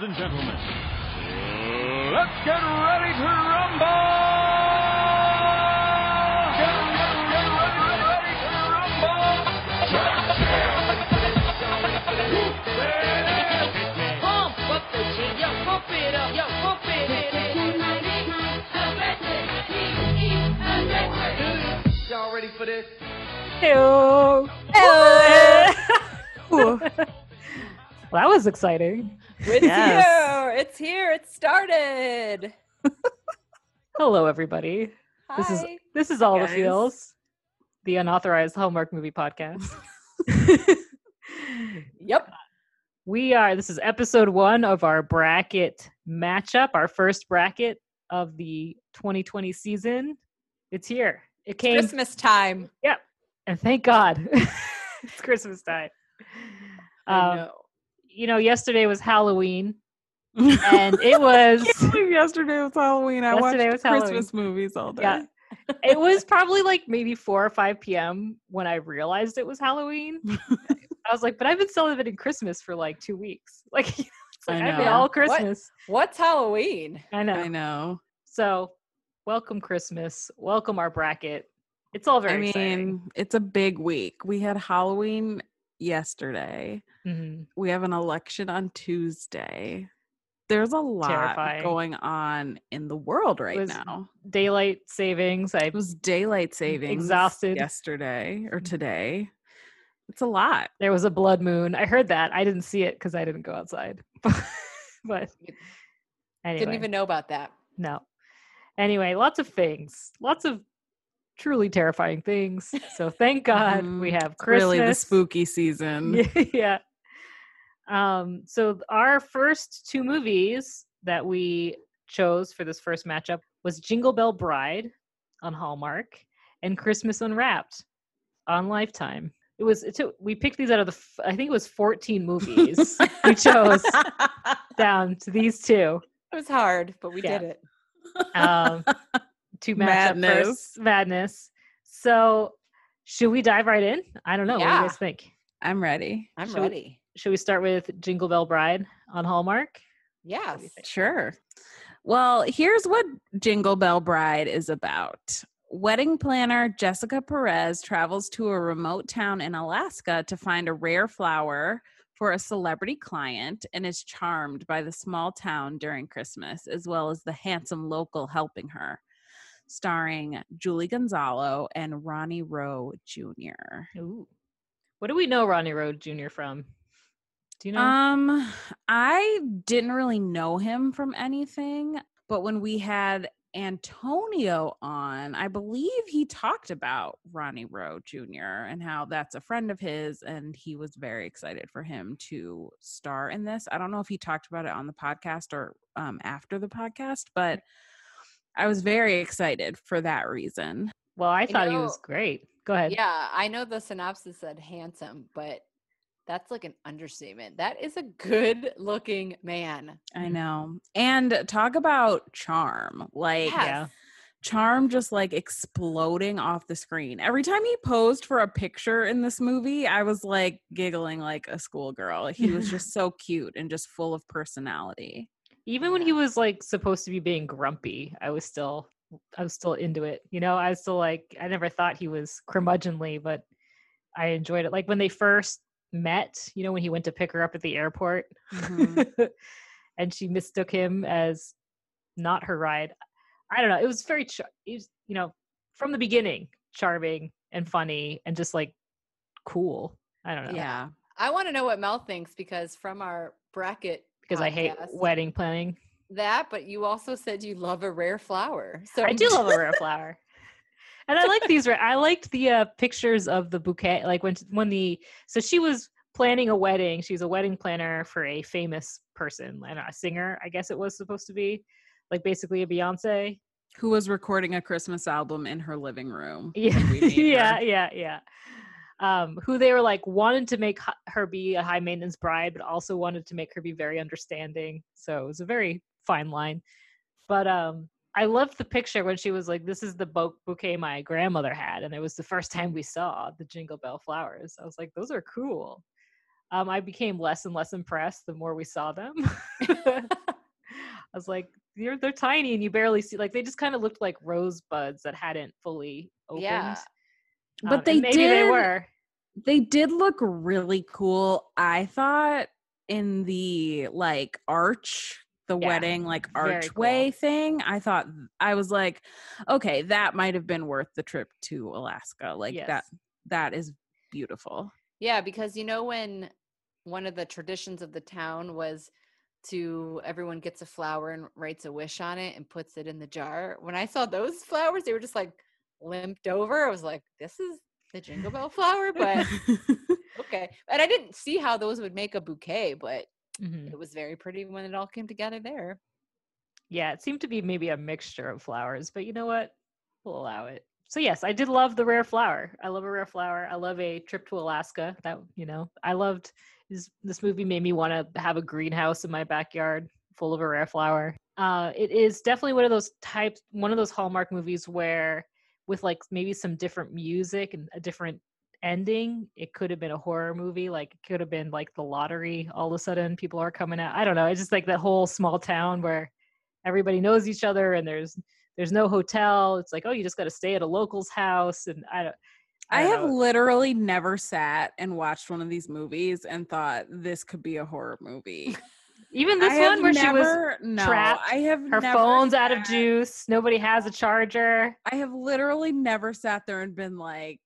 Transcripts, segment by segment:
Ladies and gentlemen, let's get ready to rumble! Get, get, get ready, ready to rumble! Pump up the G, yo, pump it up, yo, pump it Y'all ready for this? Ew. well, that was exciting. It's Yes. here. It's here. It started. Hello, everybody. Hi. This is this is all the feels, the unauthorized Hallmark movie podcast. Yep. we are. This is episode one of our bracket matchup, our first bracket of the 2020 season. It's here. It came, Christmas time. Yep. And thank God, it's Christmas time. I Um, know. You know, yesterday was Halloween, and it was. yesterday was Halloween. I watched was Halloween. Christmas movies all day. Yeah. it was probably like maybe 4 or 5 p.m. when I realized it was Halloween. I was like, but I've been celebrating Christmas for like two weeks. Like, it's like I I've been all What? Christmas. What's Halloween? I know. I know. So, welcome Christmas. Welcome our bracket. It's all very I mean, exciting. it's a big week. We had Halloween yesterday. Mhm. We have an election on Tuesday. There's a lot Terrifying. going on in the world right now. Daylight savings. I It was daylight savings exhausted. yesterday or today. It's a lot. there was a blood moon. I heard that. I didn't see it because I didn't go outside. but anyway, Didn't even know about that. No. Anyway, lots of things. Lots of truly terrifying things. So thank God we Mhm. have Christmas. Really the spooky season. yeah. Um, so our first two movies that we chose for this first matchup was Jingle Bell Bride on Hallmark and Christmas Unwrapped on Lifetime. It was it took, we picked these out of the f- I think it was 14 movies we chose down to these two. It was hard, but we Yeah. did it. um, to match up Madness. first. Madness. So, should we dive right in? I don't know. What do you guys think? I'm ready. I'm Should we- ready. Should we start with Jingle Bell Bride on Hallmark? Yes. Sure. Well, here's what Jingle Bell Bride is about. Wedding planner Jessica Perez travels to a remote town in Alaska to find a rare flower for a celebrity client and is charmed by the small town during Christmas, as well as the handsome local helping her. Starring Julie Gonzalo and Ronnie Rowe Jr. Ooh. What do we know Ronnie Rowe Jr. from? Do you know? Um, I didn't really know him from anything, but when we had Antonio on, I believe he talked about Ronnie Rowe Jr. and how that's a friend of his, and he was very excited for him to star in this. I don't know if he talked about it on the podcast or um, after the podcast, but I was very excited for that reason. well, I thought he was great. Go ahead. Yeah, I know the synopsis said handsome, but that's like an understatement. That is a good looking man. I know. And talk about charm. Like, Yes. Yeah. charm just like exploding off the screen. Every time he posed for a picture in this movie, I was like giggling like a schoolgirl. He was just so cute and just full of personality. Even when he was like supposed to be being grumpy, I was still I was still into it. You know, I was still like I never thought he was curmudgeonly, but I enjoyed it. Like when they first met, you know, when he went to pick her up at the airport Mhm. and she mistook him as not her ride. I don't know. It was very, char- it was, you know, from the beginning, charming and funny and just like cool. I don't know. Yeah. I want to know what Mel thinks because from our bracket, Because I hate wedding planning. that, but you also said you love a rare flower. So I do love a rare flower. And I like these. ra- I liked the uh, pictures of the bouquet. Like when when the so she was planning a wedding. She's a wedding planner for a famous person and a singer. I guess it was supposed to be like basically a Beyonce. Who was recording a Christmas album in her living room. Yeah, when yeah, yeah, yeah. Um, who they were like wanted to make her be a high maintenance bride, but also wanted to make her be very understanding. So it was a very fine line. But um, I loved the picture when she was like, "This is the bou- bouquet my grandmother had," and it was the first time we saw the Jingle Bell flowers. I was like, "Those are cool." Um, I became less and less impressed the more we saw them. I was like, they're they're tiny and you barely see like they just kind of looked like rosebuds that hadn't fully opened. Yeah. But Um, they maybe they did- were. They did look really cool. I thought in the like arch, the Yeah, wedding like archway cool. thing. I thought I was like, okay, that might have been worth the trip to Alaska. Like that that is beautiful. Yeah, because you know when one of the traditions of the town was to everyone gets a flower and writes a wish on it and puts it in the jar. When I saw those flowers, they were just like limped over. I was like, this is the jingle bell flower, but okay. And I didn't see how those would make a bouquet, but Mhm. it was very pretty when it all came together there. Yeah, it seemed to be maybe a mixture of flowers, but you know what? We'll allow it. So yes, I did love the rare flower. I love a rare flower. I love a trip to Alaska. That you know, I loved this. This movie made me want to have a greenhouse in my backyard full of a rare flower. Uh, it is definitely one of those types, one of those Hallmark movies where, with like maybe some different music and a different ending, it could have been a horror movie. Like it could have been like the lottery. All of a sudden, people are coming out. I don't know. It's just like that whole small town where everybody knows each other and there's there's no hotel it's like oh you just got to stay at a local's house and i don't I don't have know. literally never sat and watched one of these movies and thought this could be a horror movie. even this I one where she was no, trapped, I have her never phone's out of juice nobody has a charger I have literally never sat there and been like,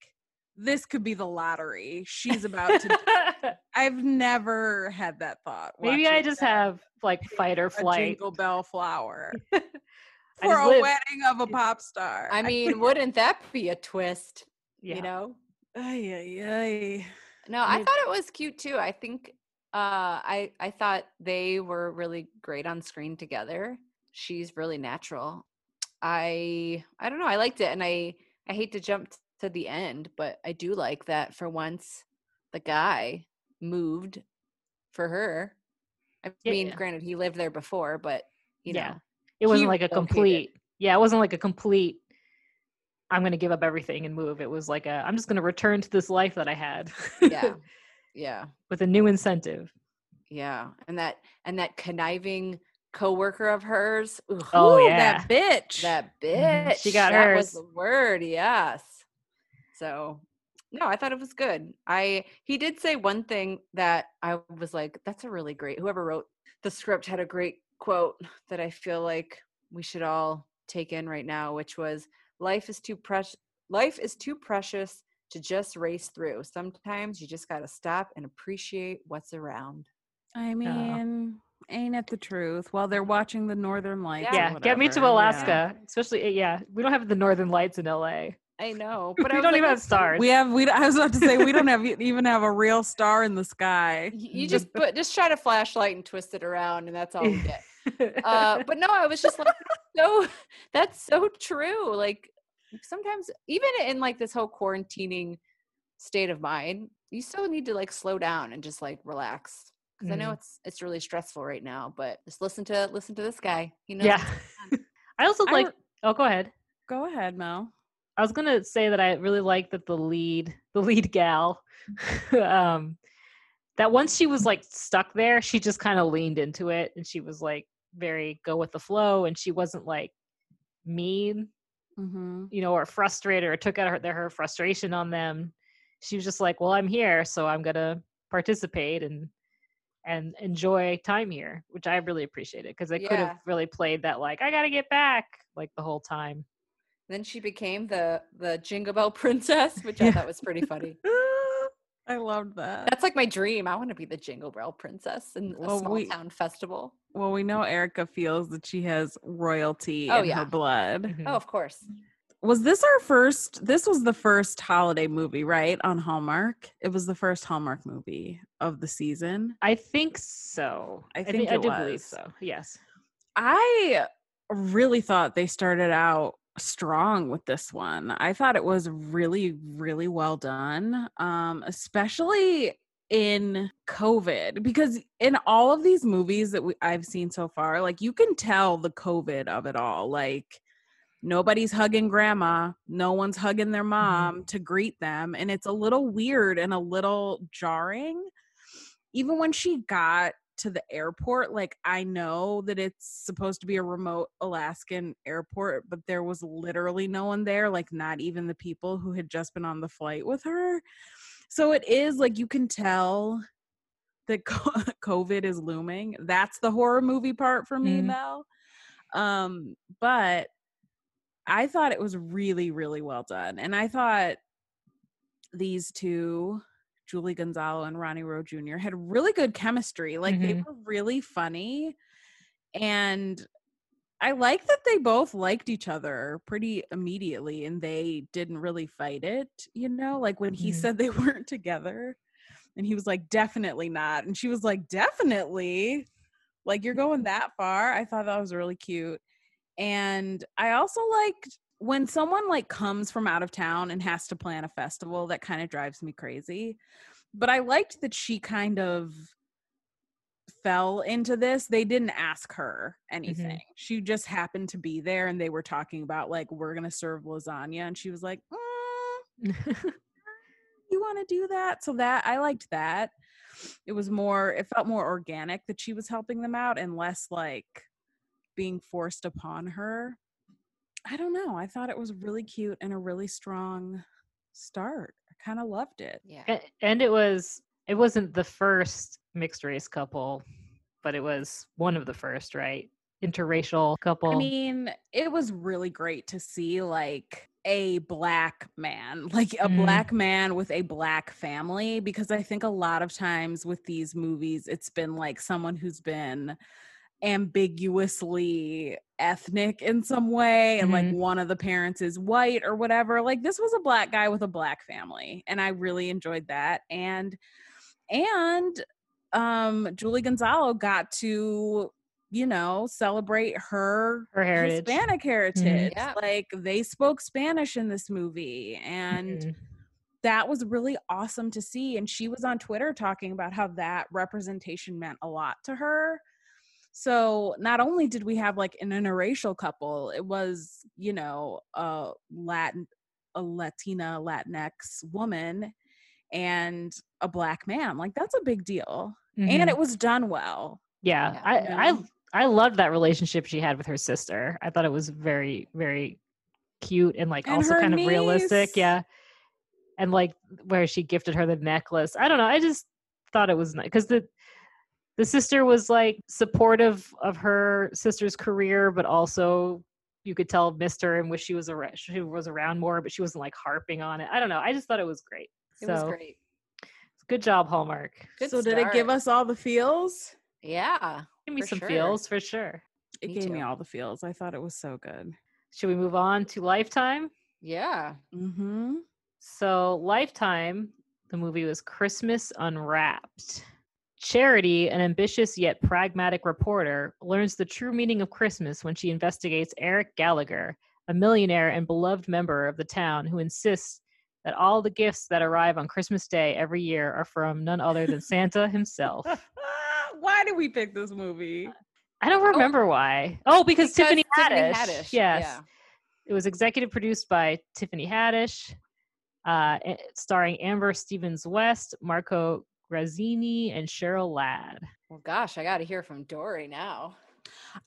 this could be the lottery. She's about to. I've never had that thought. maybe i just that. have like fight or a flight jingle bell flower for a live- wedding of a pop star. I mean, wouldn't that be a twist? yeah You know? ay, ay, ay. No, I thought it was cute too. I think uh I I thought they were really great on screen together. She's really natural. I I don't know, I liked it and I I hate to jump to the end, but I do like that for once the guy moved for her. I Yeah, mean, yeah. granted he lived there before, but you Yeah. know. it wasn't like a complete yeah it wasn't like a complete i'm gonna give up everything and move it was like a i'm just gonna return to this life that i had Yeah. yeah. with a new incentive Yeah. And that and that conniving coworker of hers. ugh, Oh, Ooh, yeah. that bitch. That bitch. She got that was hers. the word, yes. So no, I thought it was good. I he did say one thing that I was like, that's a really great whoever wrote the script had a great quote that I feel like we should all take in right now, which was life is too precious life is too precious to just race through. Sometimes you just gotta stop and appreciate what's around. I mean, ain't it the truth? While they're watching the Northern Lights. or yeah get me to whatever, yeah. alaska especially uh, yeah we don't have the northern lights in la I know, but I we was don't like, even have stars We have. We. I was about to say we don't have even have a real star in the sky. You just put just shine a flashlight and twist it around, and that's all we get. Uh, but no, I was just like, so that's so true. Like sometimes, even in like this whole quarantining state of mind, you still need to like slow down and just like relax. Because I know Mhm. it's it's really stressful right now, but just listen to listen to this guy. He knows. yeah i also I like re- oh go ahead Go ahead, Mel. I was gonna say that I really like that the lead, the lead gal, um, that once she was like stuck there, she just kind of leaned into it and she was like very go with the flow and she wasn't like mean, Mm-hmm. you know, or frustrated or took out her, their, her frustration on them. She was just like, well, I'm here, so I'm gonna participate and and enjoy time here, which I really appreciated because I could have really played that like I gotta get back like the whole time. Then she became the the Jingle Bell Princess, which I thought was pretty funny. I loved that. That's like my dream. I want to be the Jingle Bell Princess in a Well, small we- town festival. Well, we know Erica feels that she has royalty Oh, in yeah. her blood. Mhm. Oh, of course. Was this our first? This was the first holiday movie, right? On Hallmark. It was the first Hallmark movie of the season. I think so. I thi- think I it do believe so. Yes. I really thought they started out strong with this one. I thought it was really, really well done, um, especially in COVID, because in all of these movies that we, I've seen so far, like you can tell the COVID of it all. Like nobody's hugging grandma, no one's hugging their mm-hmm. mom to greet them, and it's a little weird and a little jarring. even when she got to the airport, like I know that it's supposed to be a remote Alaskan airport, but there was literally no one there, like not even the people who had just been on the flight with her. So it is like you can tell that COVID is looming. That's the horror movie part for me, Mhm. Mel. Um, but I thought it was really, really well done. And I thought these two, Julie Gonzalo and Ronnie Rowe Jr., had really good chemistry. Like they Mhm. were really funny. And I like that they both liked each other pretty immediately and they didn't really fight it, you know? Like when he Mhm. said they weren't together and he was like, definitely not. And she was like, definitely. Like you're going that far. I thought that was really cute. And I also liked when someone like comes from out of town and has to plan a festival, that kind of drives me crazy. But I liked that she kind of fell into this. They didn't ask her anything. She just happened to be there and they were talking about like we're going to serve lasagna and she was like, mm, you want to do that so that i liked that it was more it felt more organic that she was helping them out and less like being forced upon her i don't know i thought it was really cute and a really strong start i kind of loved it yeah. A- and it was it wasn't the first mixed race couple, but it was one of the first, right? Interracial couple. I mean, it was really great to see like a black man, like a Mm. black man with a black family, because I think a lot of times with these movies, it's been like someone who's been ambiguously ethnic in some way and like Mhm. one of the parents is white or whatever like this was a black guy with a black family and i really enjoyed that and and um julie gonzalo got to you know celebrate her Her heritage. Mm-hmm. hispanic heritage Yeah. like they spoke spanish in this movie and Mhm. that was really awesome to see and she was on twitter talking about how that representation meant a lot to her so not only did we have like an interracial couple it was you know a latin a latina latinx woman and a black man like that's a big deal Mhm. and it was done well yeah, Yeah. I, I I loved that relationship she had with her sister. I thought it was very very cute and like And also her kind of realistic. Yeah, and like where she gifted her the necklace. I don't know. I just thought it was nice because the the sister was like supportive of her sister's career, but also you could tell missed her and wish she was around. She was around more, but she wasn't like harping on it. I don't know. I just thought it was great. It so was great. good job, Hallmark. Good so did it give us all the feels Yeah. Give me some sure. feels for sure. it Me gave me all the feels i thought it was so good Should we move on to Lifetime? Yeah. mm-hmm So, Lifetime, the movie was Christmas Unwrapped. Charity, an ambitious yet pragmatic reporter, learns the true meaning of Christmas when she investigates Eric Gallagher, a millionaire and beloved member of the town who insists that all the gifts that arrive on Christmas Day every year are from none other than Santa himself. why did we pick this movie I don't remember why. Oh, because, Because Tiffany, Tiffany Haddish. Haddish, Yes. yeah. It was executive produced by Tiffany Haddish, uh, starring Amber Stevens West, Marco Grazzini, and Cheryl Ladd. Well, gosh, I got to hear from Dory now.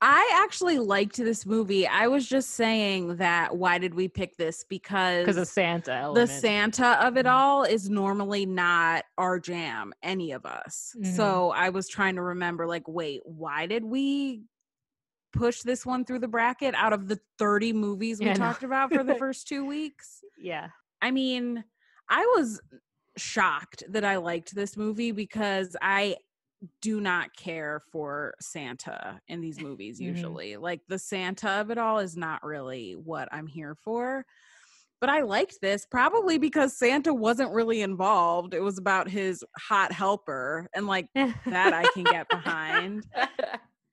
I actually liked this movie. I was just saying that why did we pick this? Because Because of Santa the. Santa of it Mhm. all is normally not our jam, any of us. Mhm. So I was trying to remember, like, wait, why did we push this one through the bracket out of the 30 movies we Yeah, talked about for the first two weeks? yeah. I mean, I was shocked that I liked this movie because I do not care for Santa in these movies Mhm. usually. Like the Santa of it all is not really what I'm here for. But I liked this probably because Santa wasn't really involved. It was about his hot helper and like that I can get behind.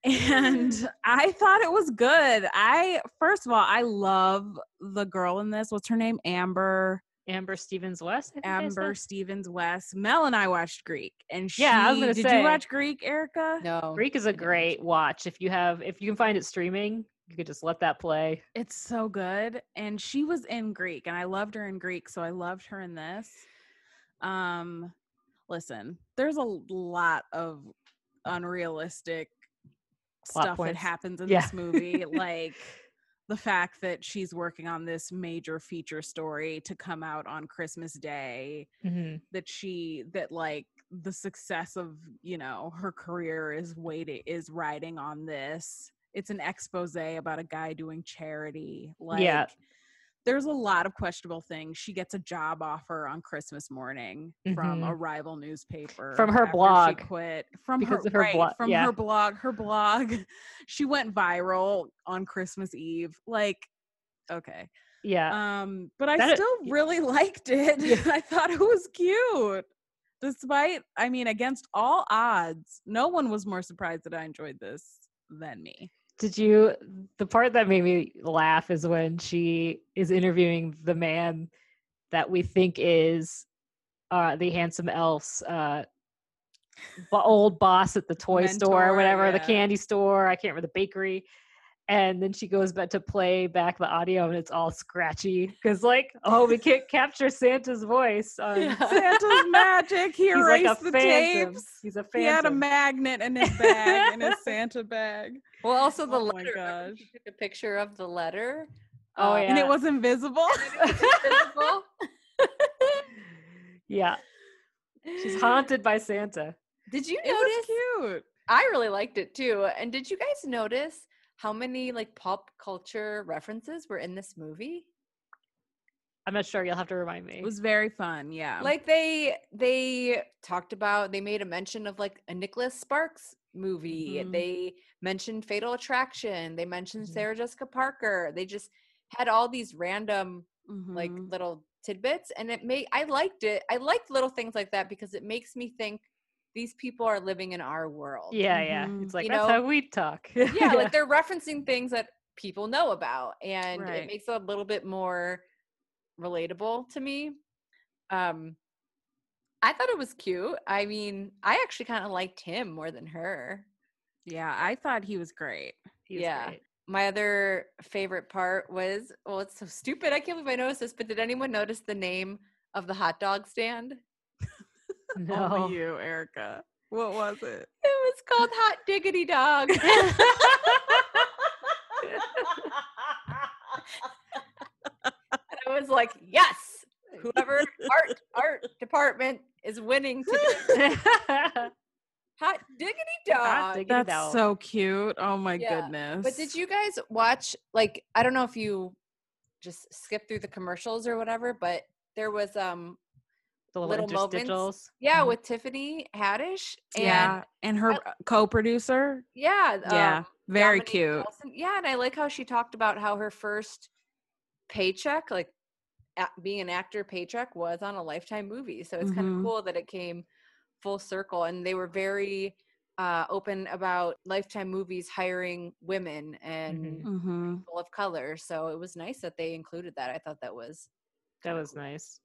And I thought it was good. I first of all, I love the girl in this. What's her name? Amber. Amber Stevens West. I think I Amber? Stevens West. Mel and I watched Greek, and she. Yeah, I was gonna did say. you watch Greek, Erica? no. Greek is a great watch. If you have, if you can find it streaming, you could just let that play. It's so good, and she was in Greek, and I loved her in Greek, so I loved her in this. Um, listen, there's a lot of unrealistic Plot stuff that happens in Yeah. this movie, like the fact that she's working on this major feature story to come out on Christmas Day, Mhm. that she that like the success of, you know, her career is waiting is riding on this. It's an expose about a guy doing charity. Like Yeah. There's a lot of questionable things. She gets a job offer on Christmas morning from a rival newspaper From her blog. She quit from Because her, her right, blog, From yeah. her blog. Her blog. She went viral on Christmas Eve. Like, okay. Yeah. Um, but I That- still really liked it. I thought it was cute. Despite, I mean, against all odds, no one was more surprised that I enjoyed this than me. Did you? The part that made me laugh is when she is interviewing the man that we think is uh, the handsome elf's uh, old boss at the toy store or Mentor, whatever, the candy store. I can't remember the bakery. And then she goes back to play back the audio, and it's all scratchy because, like, oh, we can't capture Santa's voice. On, Santa's magic. He He's like erased a the phantom. tapes. He's a He had a magnet in his bag, in his Santa bag. Well, also the Oh my letter. remember gosh. She took a picture of the letter. Oh, um, yeah. And it was invisible. invisible. yeah, she's haunted by Santa. Did you It was notice? cute. I really liked it too. And did you guys notice how many like pop culture references were in this movie? I'm not sure. You'll have to remind me. It was very fun. Yeah. Like they they talked about they made a mention of like a Nicholas Sparks movie. Mhm. They mentioned Fatal Attraction. They mentioned Mhm. Sarah Jessica Parker. They just had all these random like Mhm. little tidbits and it made I liked it. I liked little things like that because it makes me think these people are living in our world. Yeah, yeah. Mhm. It's like You that's know? how we talk. yeah, like they're referencing things that people know about and Right. it makes it a little bit more relatable to me. Um I thought it was cute. I mean, I actually kind of liked him more than her. yeah, I thought he was great. He was yeah. great. My other favorite part was well, it's so stupid. I can't believe I noticed this, but did anyone notice the name of the hot dog stand? No. Only you, Erica. What was it? It was called Hot Diggity Dog. And I was like, yes, whoever art art department is winning today. Hot diggity dog. Hot diggity That's dog. so cute. Oh my Yeah, goodness. But did you guys watch like I don't know if you just skip through the commercials or whatever, but there was um the little little, moments. interstitials. yeah Mhm. with Tiffany Haddish and yeah, and her I- co-producer. yeah Yeah, um, very Dominique cute. Nelson. Yeah, and I like how she talked about how her first paycheck, like a- being an actor paycheck, was on a Lifetime movie. So it's kind Mhm. of cool that it came full circle, and they were very uh, open about Lifetime movies hiring women and Mm-hmm. people of color. So it was nice that they included that. I thought that was That was cool. nice.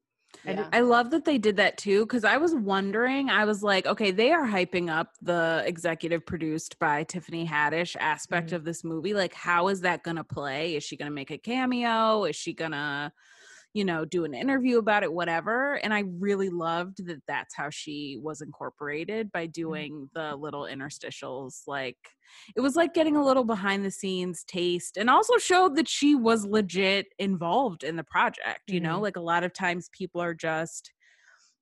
I Yeah. I love that they did that too because I was wondering. I was like, okay, they are hyping up the executive produced by Tiffany Haddish aspect Mhm. of this movie. Like, how is that going to play? Is she going to make a cameo? Is she going to, you know, do an interview about it? Whatever. And I really loved that that's how she was incorporated by doing the little interstitials. Like, it was like getting a little behind the scenes taste and also showed that she was legit involved in the project you know Mhm. like a lot of times people are just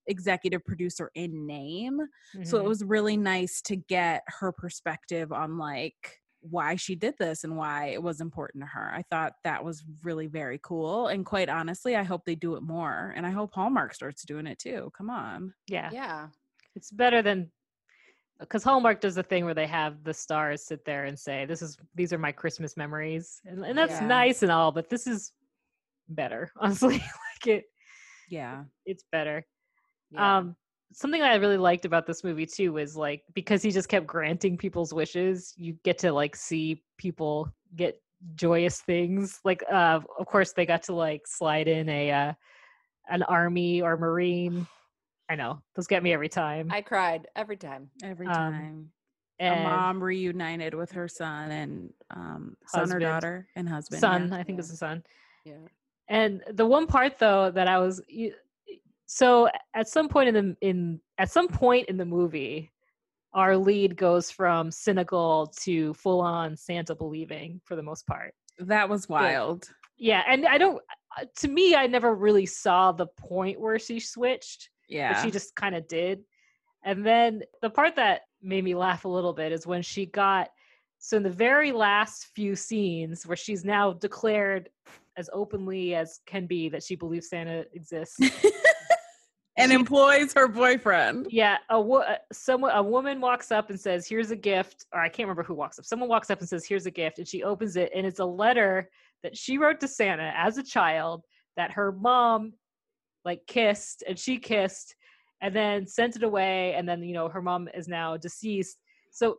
executive producer in name so it Mhm. was really nice to get her perspective on like why she did this and why it was important to her i thought that was really very cool and quite honestly i hope they do it more and i hope hallmark starts doing it too come on yeah. yeah. It's better than because Hallmark does the thing where they have the stars sit there and say, "This is these are my Christmas memories," and, and that's Yeah. nice and all, but this is better. Honestly, like it, yeah it's better. yeah. Um, something I really liked about this movie too was like because he just kept granting people's wishes, you get to like see people get joyous things. Like, uh, of course, they got to like slide in a uh, an army or marine. I know those get me every time. I cried every time. every Um, time a and mom reunited with her son and um son or daughter and husband son, yeah. I think Yeah. it's a son. Yeah. And the one part though that I was, you, so at some point in the in at some point in the movie our lead goes from cynical to full on santa believing for the most part That was wild. yeah and i don't uh, to me i never really saw the point where she switched Yeah. but she just kind of did and then the part that made me laugh a little bit is when she got so in the very last few scenes where she's now declared as openly as can be that she believes santa exists and employs her boyfriend. Yeah, a wo- uh, someone a woman walks up and says, "Here's a gift," or I can't remember who walks up. Someone walks up and says, "Here's a gift," and she opens it, and it's a letter that she wrote to Santa as a child that her mom like kissed and she kissed, and then sent it away, and then you know her mom is now deceased, so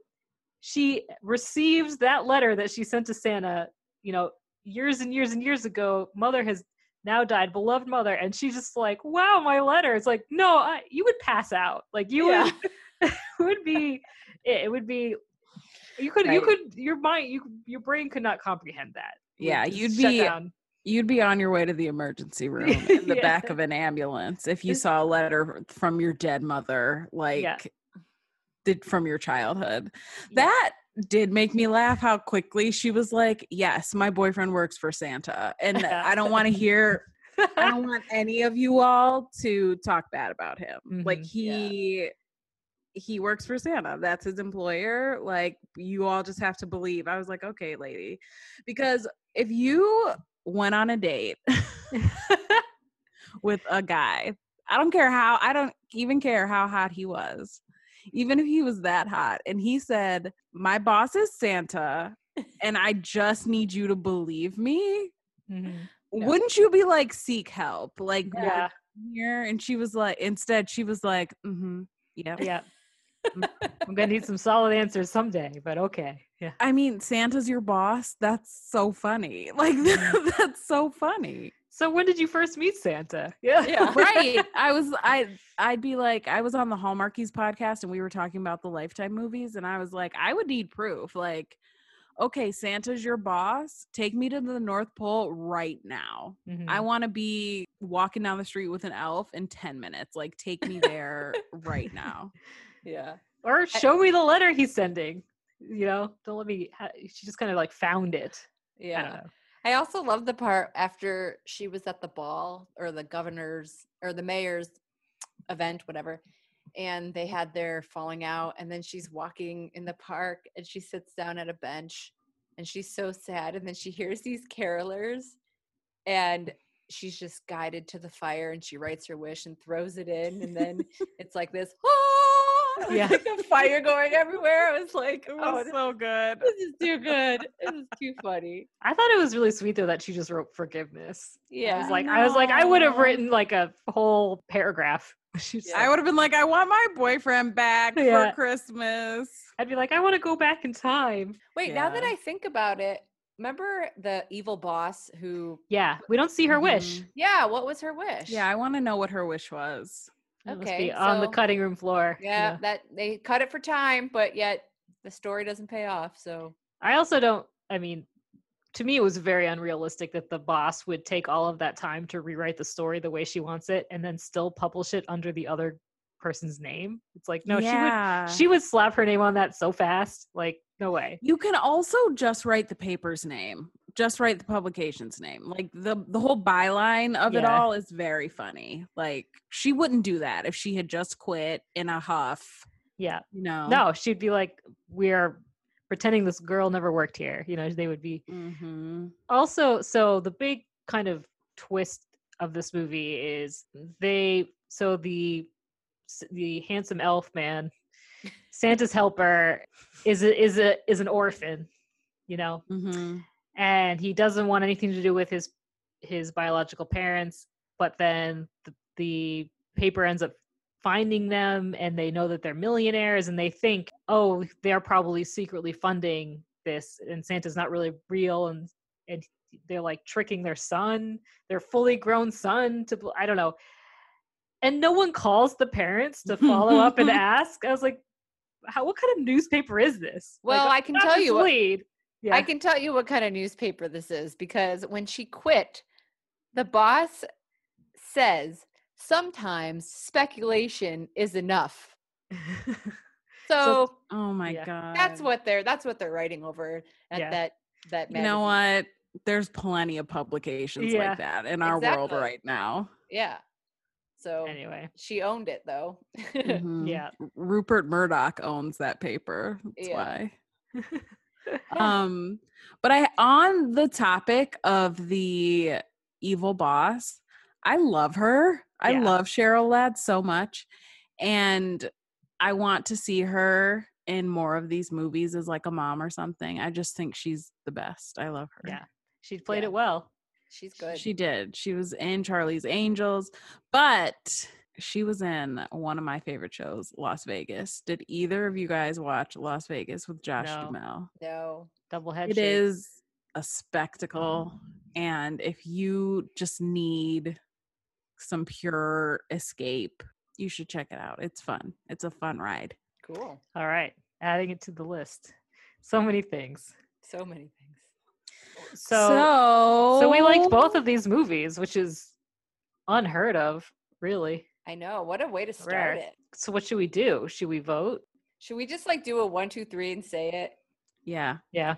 she receives that letter that she sent to Santa, you know, years and years and years ago. Mother has now died, beloved mother, and she's just like, "Wow, my letter." It's like, no, I, you would pass out. Like you Yeah. would, would be, it, it would be. You could, you could, your mind, you, your brain could not comprehend that. Would Yeah, you'd be- down. You'd be on your way to the emergency room in the Yeah. back of an ambulance if you saw a letter from your dead mother, like did from your childhood. Yeah. That did make me laugh how quickly she was like, Yes, my boyfriend works for Santa. And I don't want to hear I don't want any of you all to talk bad about him. Like Mhm, yeah. he he works for Santa. That's his employer. Like you all just have to believe. I was like, okay, lady. Because if you went on a date with a guy, I don't care how I don't even care how hot he was. Even if he was that hot and he said, "My boss is Santa and I just need you to believe me." Mhm. No. Wouldn't you be like seek help? Like Yeah, here and she was like instead she was like, "Mhm. Yeah. yeah. I'm gonna need some solid answers someday, but okay. Yeah. I mean, Santa's your boss. That's so funny. Like Mhm. that's so funny. So when did you first meet Santa? Yeah. Yeah. right. I was I I'd be like I was on the Hallmarkies podcast and we were talking about the Lifetime movies and I was like I would need proof like okay, Santa's your boss. Take me to the North Pole right now. Mhm. I want to be walking down the street with an elf in 10 minutes. Like take me there right now. Yeah. or show me the letter he's sending. You know, don't let me. ha- She just kind of like found it. I Yeah. I also love the part after she was at the ball or the governor's or the mayor's event, whatever, and they had their falling out, and then she's walking in the park and she sits down at a bench and she's so sad, and then she hears these carolers and she's just guided to the fire and she writes her wish and throws it in, and then it's like this, oh, Yeah. like a fire going everywhere. I was like, It oh, was this, so good. this is too good. This is too funny. I thought it was really sweet though that she just wrote forgiveness. I Yeah. was like, I was like, I would have written like a whole paragraph. She's Yeah. I would have been like, I want my boyfriend back Yeah. for Christmas. I'd be like, I want to go back in time. Wait, now that I think about it, remember the evil boss who Yeah, we don't see her wish. Mhm. Yeah, what was her wish? Yeah, I want to know what her wish was. It must Okay, be on the cutting room floor. Yeah, that they cut it for time, but yet the story doesn't pay off. So I also don't. I mean, to me, it was very unrealistic that the boss would take all of that time to rewrite the story the way she wants it, and then still publish it under the other person's name. It's like, no, yeah. she would. She would slap her name on that so fast. Like, no way. You can also just write the paper's name, just write the publication's name. Like the the whole byline of it all is very funny. Like she wouldn't do that if she had just quit in a huff. Yeah. You know. No, she'd be like, we're pretending this girl never worked here. You know, they would be hmm also so the big kind of twist of this movie is they so the the handsome elf man santa's helper is a, is a is an orphan you know hmm and he doesn't want anything to do with his his biological parents but then the, the paper ends up finding them and they know that they're millionaires and they think oh they're probably secretly funding this and santa's not really real and and they're like tricking their son their fully grown son to i don't know. And no one calls the parents to follow up and ask. I was like how what kind of newspaper is this? Well, I'm I can tell you what-. Yeah I can tell you what kind of newspaper this is because when she quit, the boss says sometimes speculation is enough. So, Oh my Yeah. god. that's what they're that's what they're writing over at Yeah. that that You know what? There's plenty of publications Yeah. like that in our world right now. Yeah. So anyway, she owned it though. Mhm. yeah. Rupert Murdoch owns that paper. That's Yeah. why. um but i on the topic of the evil boss i love her i Yeah. love cheryl ladd so much and i want to see her in more of these movies as like a mom or something i just think she's the best i love her Yeah. She played Yeah. it well. She's good. she did she was in charlie's angels but she was in one of my favorite shows las vegas did either of you guys watch las vegas with josh No. duhamel no. Double head. it shake. is a spectacle oh. and if you just need some pure escape you should check it out it's fun it's a fun ride Cool. All right. Adding it to the list. So many things. So many things. So so, so we liked both of these movies, which is unheard of, really. I know. What a way to start Rare. it. So what should we do? Should we vote? Should we just like do a one, two, three and say it? yeah Yeah.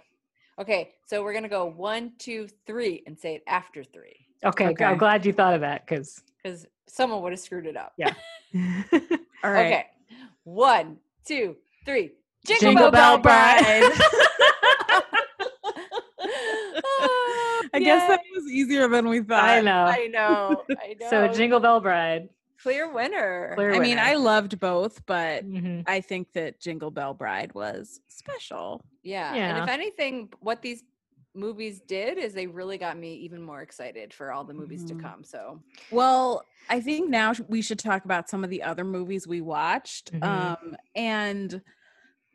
Okay, so we're gonna go one, two, three, and say it after three. Okay. Okay. I'm glad you thought of that because Because someone would have screwed it up. Yeah. all right Okay. One, two, three. Jingle, Jingle Bell, Bell Bride. i guess that was easier than we thought I know. I know. I know. So Jingle Bell Bride. Clear winner. Clear i mean i loved both but Mhm. i think that jingle bell bride was special Yeah. And if anything, what these movies did is they really got me even more excited for all the movies Mhm. to come. So Well, I think now we should talk about some of the other movies we watched. Mhm. Um, and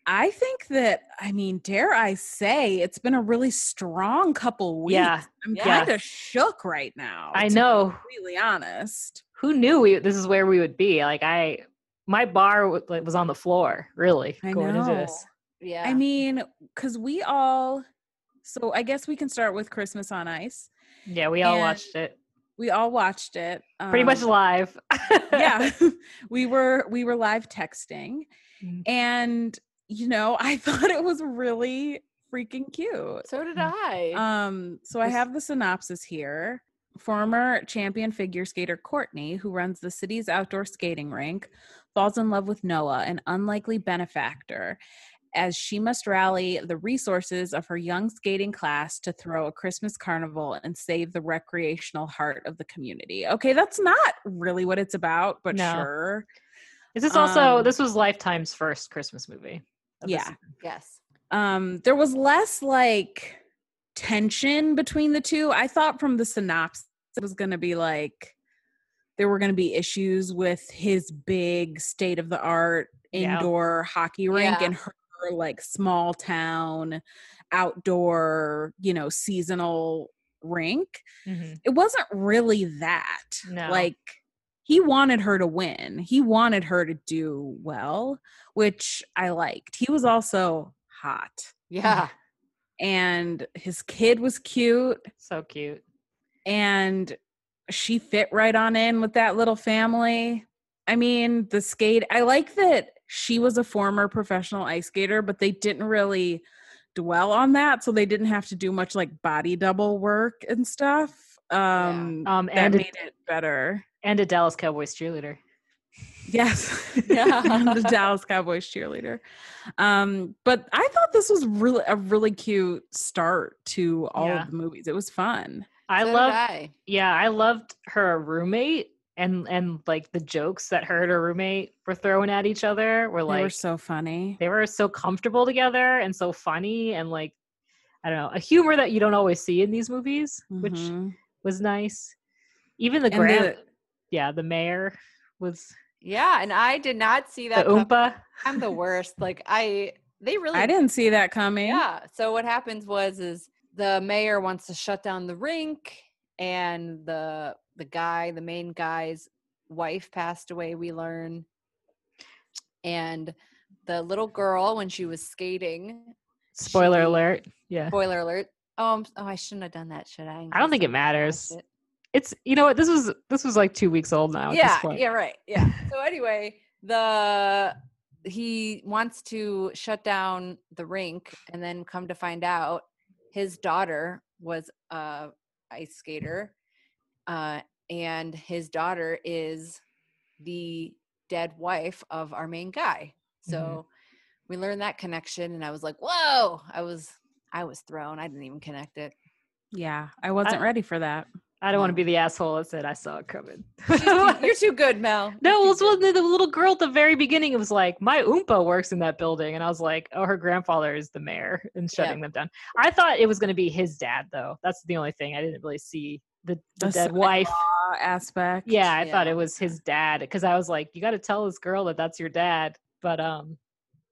I think that, I mean, dare I say, it's been a really strong couple weeks. Yeah. I'm Yeah. kind of shook right now. I know. Really honest. Who knew we this is where we would be? Like I my bar wa- like, was on the floor, really, I going into this. yeah. I mean, because we all, so I guess we can start with Christmas on Ice. Yeah, we all And- watched it. We all watched it. Pretty much um, live. yeah we were we were live texting Mhm. and you know i thought it was really freaking cute so did. I. um so i have the synopsis here former champion figure skater courtney who runs the city's outdoor skating rink falls in love with noah an unlikely benefactor as she must rally the resources of her young skating class to throw a Christmas carnival and save the recreational heart of the community. Okay, that's not really what it's about, but No. sure. Is this also Um, this was Lifetime's first Christmas movie? Yeah. yes. Um, there was less like tension between the two. I thought from the synopsis it was going to be like there were going to be issues with his big state of the art Yeah. indoor hockey rink Yeah. and her like small town outdoor, you know, seasonal rink. Mhm. It wasn't really that. No. Like he wanted her to win. He wanted her to do well, which I liked. He was also hot Yeah. And his kid was cute So cute. and she fit right on in with that little family. I mean, the skate, I like that she was a former professional ice skater, but they didn't really dwell on that. So they didn't have to do much like body double work and stuff. Um, Um, that and made it better. and a Dallas Cowboys cheerleader. Yes. Yeah. the Dallas Cowboys cheerleader. Um, but I thought this was really a really cute start to all Yeah. of the movies. It was fun. I So did love. I. Yeah, I loved her roommate and and like the jokes that her and her roommate were throwing at each other were like they like were so funny. they were so comfortable together and so funny and like I don't know a humor that you don't always see in these movies, which Mhm. was nice. Even the And grand, the- yeah, the mayor was Yeah, and I did not see that. come- oompa. I'm the worst. Like I, they really. I didn't see that coming. Yeah. So what happens was is the mayor wants to shut down the rink, and the the guy, the main guy's wife passed away. We learn, and the little girl when she was skating. Spoiler she- alert. Yeah, Spoiler alert. Oh, I'm, oh, I shouldn't have done that, should I? I don't think it matters. it? It's you know what this was this was like two weeks old now. At yeah this point. yeah right yeah so anyway the he wants to shut down the rink and then come to find out his daughter was a ice skater uh, and his daughter is the dead wife of our main guy so Mhm. we learned that connection and i was like whoa i was i was thrown i didn't even connect it Yeah, I wasn't I- ready for that. I don't want to be the asshole that said I saw it coming. Too- you're too good mel No, it was well, good. the, the little girl at the very beginning. It was like my oompa works in that building, and I was like, oh, her grandfather is the mayor and Yeah. shutting them down. I thought it was going to be his dad, though. That's the only thing I didn't really see the, the The dead wife. aspect. Yeah, I thought it was his dad because I was like, you got to tell this girl that that's your dad. But um,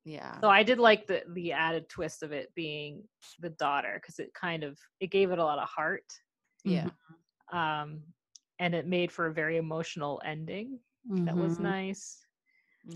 yeah so I did like the the added twist of it being the daughter because it kind of it gave it a lot of heart. yeah Um, and it made for a very emotional ending. That was Mhm. nice.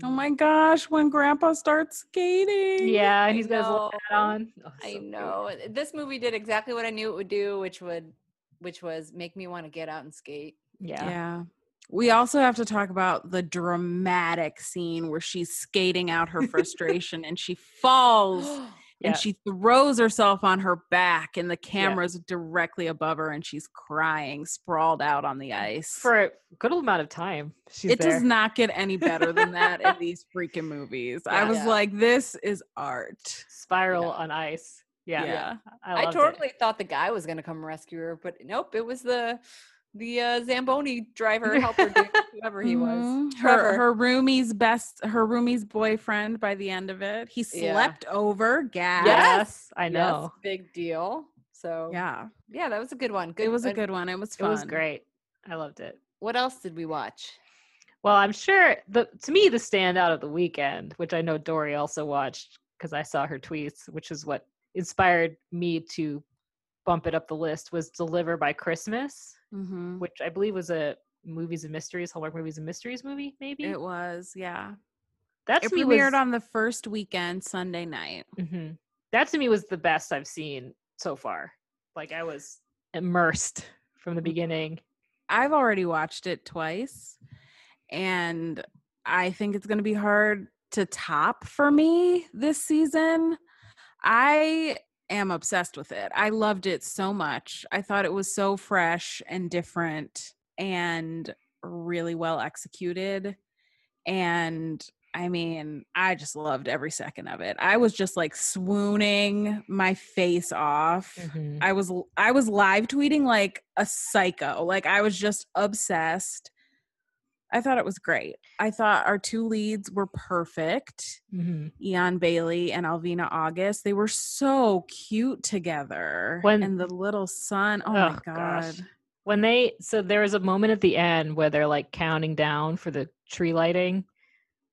Oh my gosh, when grandpa starts skating. Yeah, he's got his little hat on. Oh, I so cute. know. This movie did exactly what I knew it would do, which would which was make me want to get out and skate. Yeah. Yeah. We also have to talk about the dramatic scene where she's skating out her frustration and she falls Yeah. and she throws herself on her back and the camera's directly above her and she's crying sprawled out on the mm, ice. For a good amount of time. She's it there. does not get any better than that in these freaking movies. I was Yeah. like, this is art. spiral Yeah. on ice. Yeah. Yeah. I, I, loved totally thought the guy was gonna come rescue her, but nope, it was the the uh, Zamboni driver helper dude, whoever he was. Mhm. Her her roomie's best her roomie's boyfriend by the end of it. He Yeah. slept over gas. Yes, I know. Yes, know. big deal. So yeah. Yeah. that was a good one. Good. it was a good one. It was fun. It was great. I loved it. What else did we watch? Well, I'm sure the to me the standout of the weekend, which I know Dory also watched because I saw her tweets, which is what inspired me to bump it up the list, was Deliver by Christmas, Mhm. which I believe was a movies and mysteries, Hallmark movies and mysteries movie, maybe. It was, yeah. that It premiered was, on the first weekend, Sunday night. Mhm. That to me was the best I've seen so far. Like I was immersed from the Mhm. beginning. I've already watched it twice, and I think it's going to be hard to top for me this season. I am obsessed with it. I loved it so much. I thought it was so fresh and different and really well executed. And I mean, I just loved every second of it. I was just like swooning my face off. Mhm. I was I was live tweeting like a psycho. Like I was just obsessed. I thought it was great. I thought our two leads were perfect. Mhm. Eion Bailey and Alvina August. They were so cute together. When- and the little son. Oh, Oh, my god. gosh. When they so there was a moment at the end where they're like counting down for the tree lighting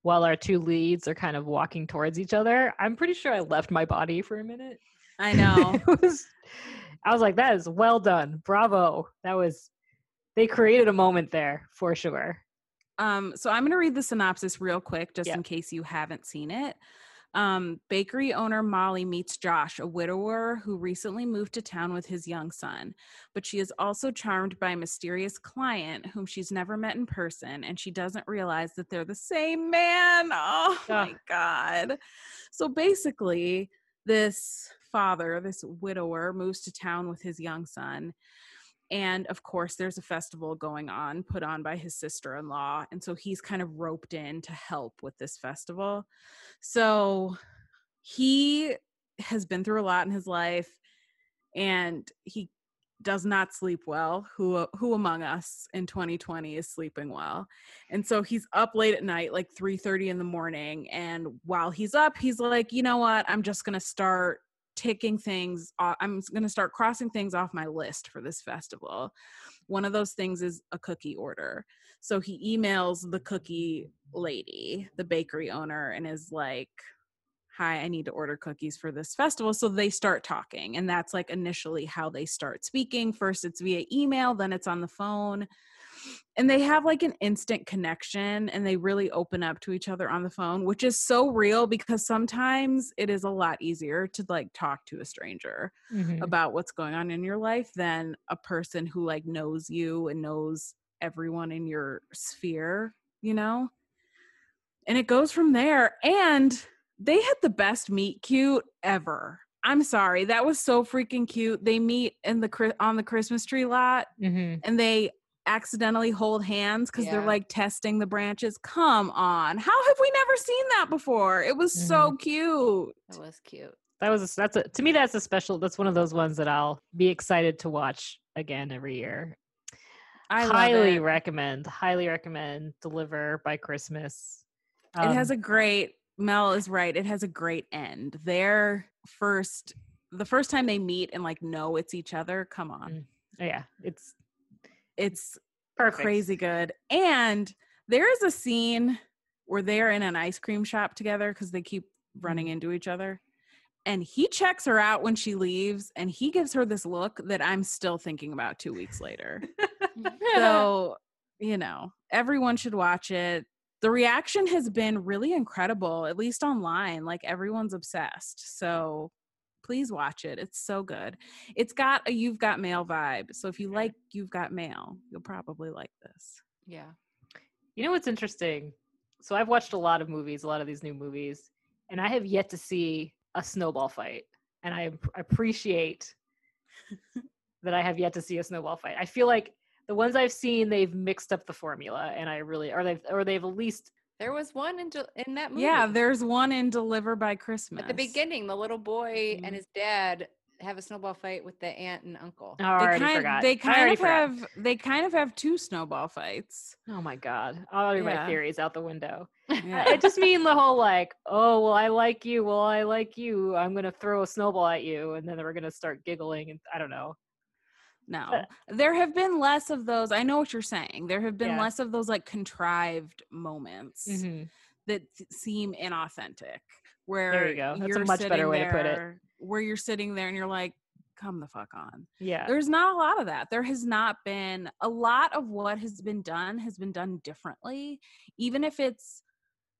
while our two leads are kind of walking towards each other. I'm pretty sure I left my body for a minute. I know. it was I was like, that is well done. Bravo. That was they created a moment there for sure. Um, so I'm going to read the synopsis real quick, just Yeah. in case you haven't seen it. Um, bakery owner Molly meets Josh, a widower who recently moved to town with his young son. But she is also charmed by a mysterious client whom she's never met in person, and she doesn't realize that they're the same man. Oh my God. So basically, this father, this widower, moves to town with his young son. And of course, there's a festival going on put on by his sister in law. And so he's kind of roped in to help with this festival. So he has been through a lot in his life and he does not sleep well. Who uh, who among us in 2020 is sleeping well? And so he's up late at night, like 3:30 in the morning. And while he's up, he's like, you know what? I'm just gonna start ticking things off. I'm gonna start crossing things off my list for this festival. One of those things is a cookie order. So he emails the cookie lady, the bakery owner, and is like, Hi, I need to order cookies for this festival. So they start talking. And that's like initially how they start speaking. First, it's via email, then it's on the phone. And they have like an instant connection and they really open up to each other on the phone which is so real because sometimes it is a lot easier to like talk to a stranger Mhm. about what's going on in your life than a person who like knows you and knows everyone in your sphere you know and it goes from there and they had the best meet cute ever i'm sorry that was so freaking cute they meet in the on the christmas tree lot Mhm. and they accidentally hold hands because they're like testing the branches. Come on. How have we never seen that before? It was so cute. That was cute. That was a, that's a to me that's a special. That's one of those ones that I'll be excited to watch again every year. I love highly it. recommend. Highly recommend. Deliver by Christmas. it has Um, a great Mel is right. It has a great end. Their first the first time they meet and like know it's each other, come on. Mm, yeah. It's It's perfect. crazy good. And there is a scene where they're in an ice cream shop together because they keep running mm-hmm. into each other. And he checks her out when she leaves and he gives her this look that I'm still thinking about two weeks later. so, you know, everyone should watch it. The reaction has been really incredible, at least online. Like everyone's obsessed. So please watch it. It's so good. It's got a You've Got Mail vibe. So if you like You've Got Mail, you'll probably like this. Yeah. You know what's interesting? So I've watched a lot of movies, a lot of these new movies, and I have yet to see a snowball fight. And I appreciate that I have yet to see a snowball fight. I feel like the ones I've seen, they've mixed up the formula, and I really, or they've, or they've at least, There was one in, Ju- in that movie. Yeah, there's one in Deliver by Christmas. At the beginning, the little boy Mhm. and his dad have a snowball fight with the aunt and uncle. oh, I They already kind, forgot. they kind already of forgot. have they kind of have two snowball fights. Oh my god! All of my theories out the window. Yeah. I just mean the whole like, oh well, I like you. Well, I like you. I'm gonna throw a snowball at you, and then we're gonna start giggling, and I don't know. No, there have been less of those. I know what you're saying. There have been Yeah. less of those like contrived moments Mhm. that seem inauthentic. Where There you go. That's a much better way to put it. Where you're sitting there and you're like, "Come the fuck on." Yeah. There's not a lot of that. There has not been a lot of what has been done has been done differently, even if it's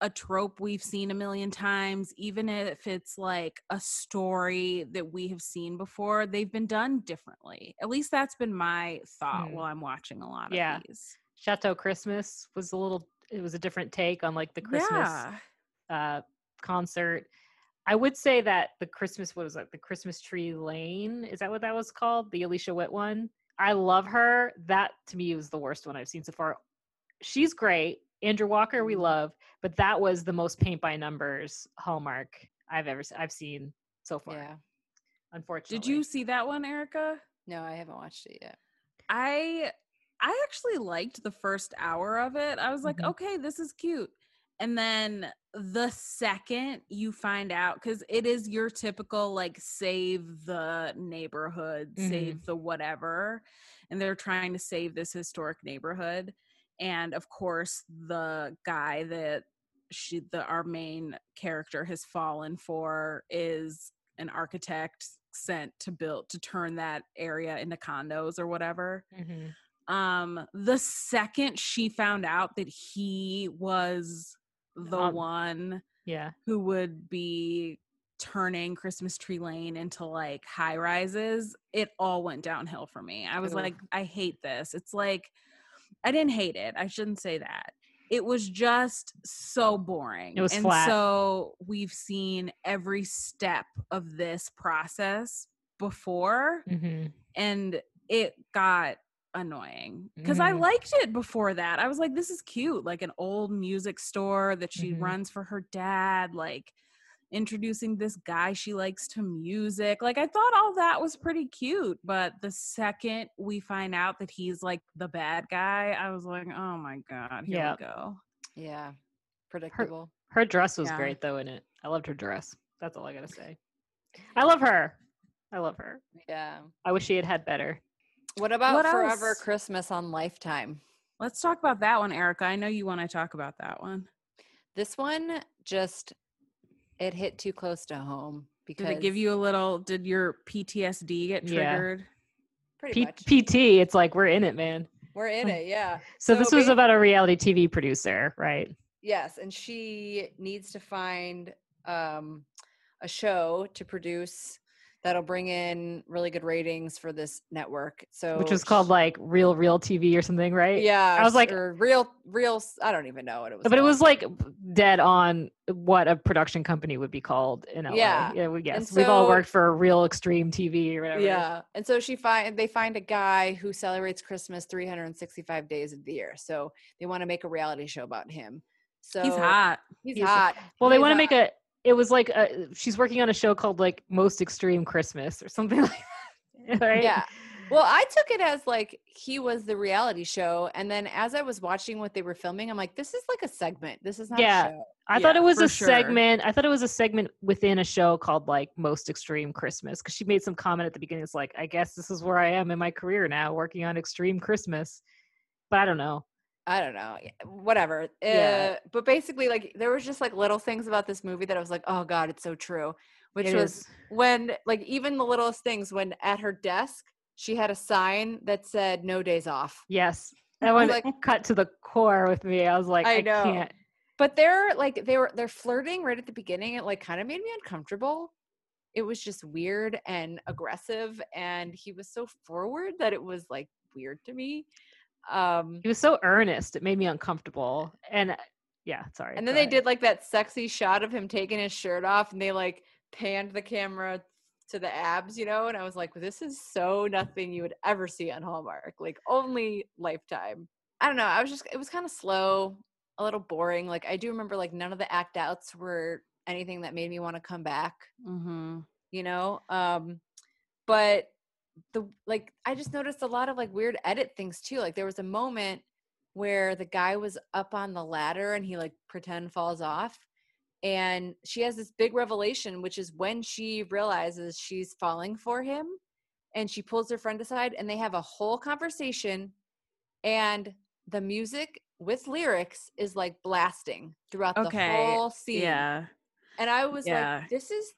a trope we've seen a million times, even if it's like a story that we have seen before, they've been done differently. At least that's been my thought Mm. while I'm watching a lot Yeah. of these. Chateau Christmas was a little. It was a different take on like the Christmas Yeah. uh, concert. I would say that the Christmas what was it? The Christmas Tree Lane is that what that was called? The Alicia Witt one. I love her. That to me was the worst one I've seen so far. She's great. Andrew Walker we love, but that was the most paint by numbers Hallmark I've ever se- I've seen so far. yeah. Unfortunately, Did you see that one, Erica? No, I haven't watched it yet. I I actually liked the first hour of it. I was like, Mhm. okay, this is cute. And then the second you find out, because it is your typical like save the neighborhood, Mhm. save the whatever, and they're trying to save this historic neighborhood. And of course, the guy that she the our main character has fallen for is an architect sent to build to turn that area into condos or whatever Mhm. um the second she found out that he was the Um, one Yeah. who would be turning christmas tree lane into like high rises it all went downhill for me i was Oof. like i hate this it's like i didn't hate it i shouldn't say that it was just so boring It was and flat. so we've seen every step of this process before hmm and it got annoying because I Mhm. liked it before that. I was like, this is cute, like an old music store that she Mhm. runs for her dad, like introducing this guy she likes to music. Like, I thought all that was pretty cute, but the second we find out that he's like the bad guy, I was like, oh my God, here Yeah. we go. Yeah. Predictable. Her dress was Yeah. great though in it. I loved her dress. That's all I gotta say. I love her. I love her. Yeah. I wish she had had better. What about What Forever else? Christmas on Lifetime? Let's talk about that one, Erica. I know you want to talk about that one. This one just it hit too close to home because Did it give you a little, did your PTSD get Yeah. triggered? pretty P- much. PT, it's like we're in it, man. we're in it. Yeah. So, this was about a reality TV producer, right? Yes, and she needs to find um, a show to produce that'll bring in really good ratings for this network. So Which was called like Real Real TV or something, right? yeah. I was like- or real, real. I don't even know what it was. But it was like dead on what a production company would be called in LA. Yeah. Yeah, we, yes. And We've all worked for Real Extreme TV or whatever. Yeah. And so she find they find a guy who celebrates Christmas 365 days of the year. So they want to make a reality show about him. So He's hot. He's, He's- hot. Well, they want to make a. It was like a, she's working on a show called like Most Extreme Christmas or something like that. Right? Yeah. Well, I took it as like he was the reality show. And then as I was watching what they were filming, I'm like, this is like a segment. This is not Yeah. a show. I thought it was a sure. segment. I thought it was a segment within a show called like Most Extreme Christmas because she made some comment at the beginning. It's like, I guess this is where I am in my career now, working on Extreme Christmas. But I don't know. I don't know. Whatever. Yeah. Uh, but basically, like, there was just like little things about this movie that I was like, oh God, it's so true. Which It was is. when, like, even the littlest things, when at her desk, she had a sign that said no days off. Yes. That one like- cut to the core with me. I was like, I I, know. can't. But they're like, they were, they're flirting right at the beginning. It like kind of made me uncomfortable. It was just weird and aggressive. And he was so forward that it was like weird to me. Um, He was so earnest. It made me uncomfortable. And uh, yeah, sorry. And then they did like that sexy shot of him taking his shirt off and they like panned the camera to the abs, you know? And I was like, this is so nothing you would ever see on Hallmark. Like only lifetime. I don't know. I was just it was kind of slow, a little boring. Like I do remember like none of the act outs were anything that made me want to come back, Mm-hmm. you know? Um but the like I just noticed a lot of like weird edit things too. Like there was a moment where the guy was up on the ladder and he like pretend falls off and she has this big revelation which is when she realizes she's falling for him and she pulls her friend aside and they have a whole conversation and the music with lyrics is like blasting throughout Okay, the whole scene Yeah. and I was Yeah. like, this is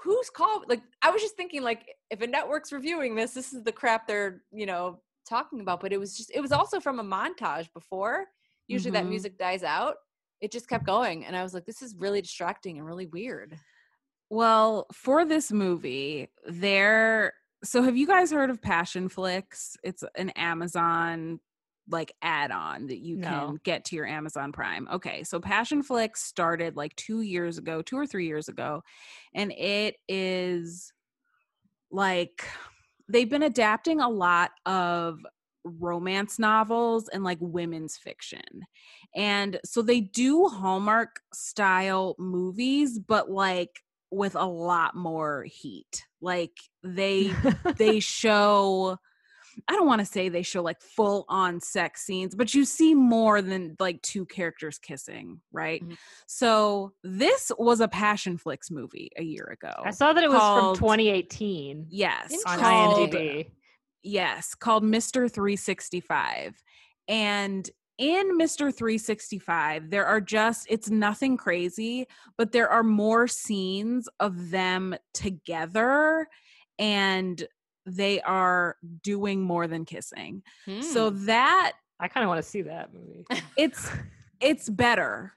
who's called like I was just thinking like if a network's reviewing this, this is the crap they're, you know, talking about. But it was just it was also from a montage before. Usually that Mhm. music dies out. It just kept going. And I was like, this is really distracting and really weird. Well, for this movie, there. So, have you guys heard of Passionflix? It's an Amazon like add-on that you can No. get to your Amazon Prime. Okay, so Passionflix started like two years ago, two or three years ago, and it is like they've been adapting a lot of romance novels and like women's fiction. And so they do Hallmark style movies, but like with a lot more heat. Like they they show I don't want to say they show like full on sex scenes, but you see more than like two characters kissing, right? Mhm. So this was a Passionflix movie a year ago. I saw that it was from 2018 Yes, on called- IMDb. Yes, called Mr. 365. And in Mr. 365, there are just, it's nothing crazy, but there are more scenes of them together and they are doing more than kissing. So Hmm. that I kind of want to see that movie. it's it's better.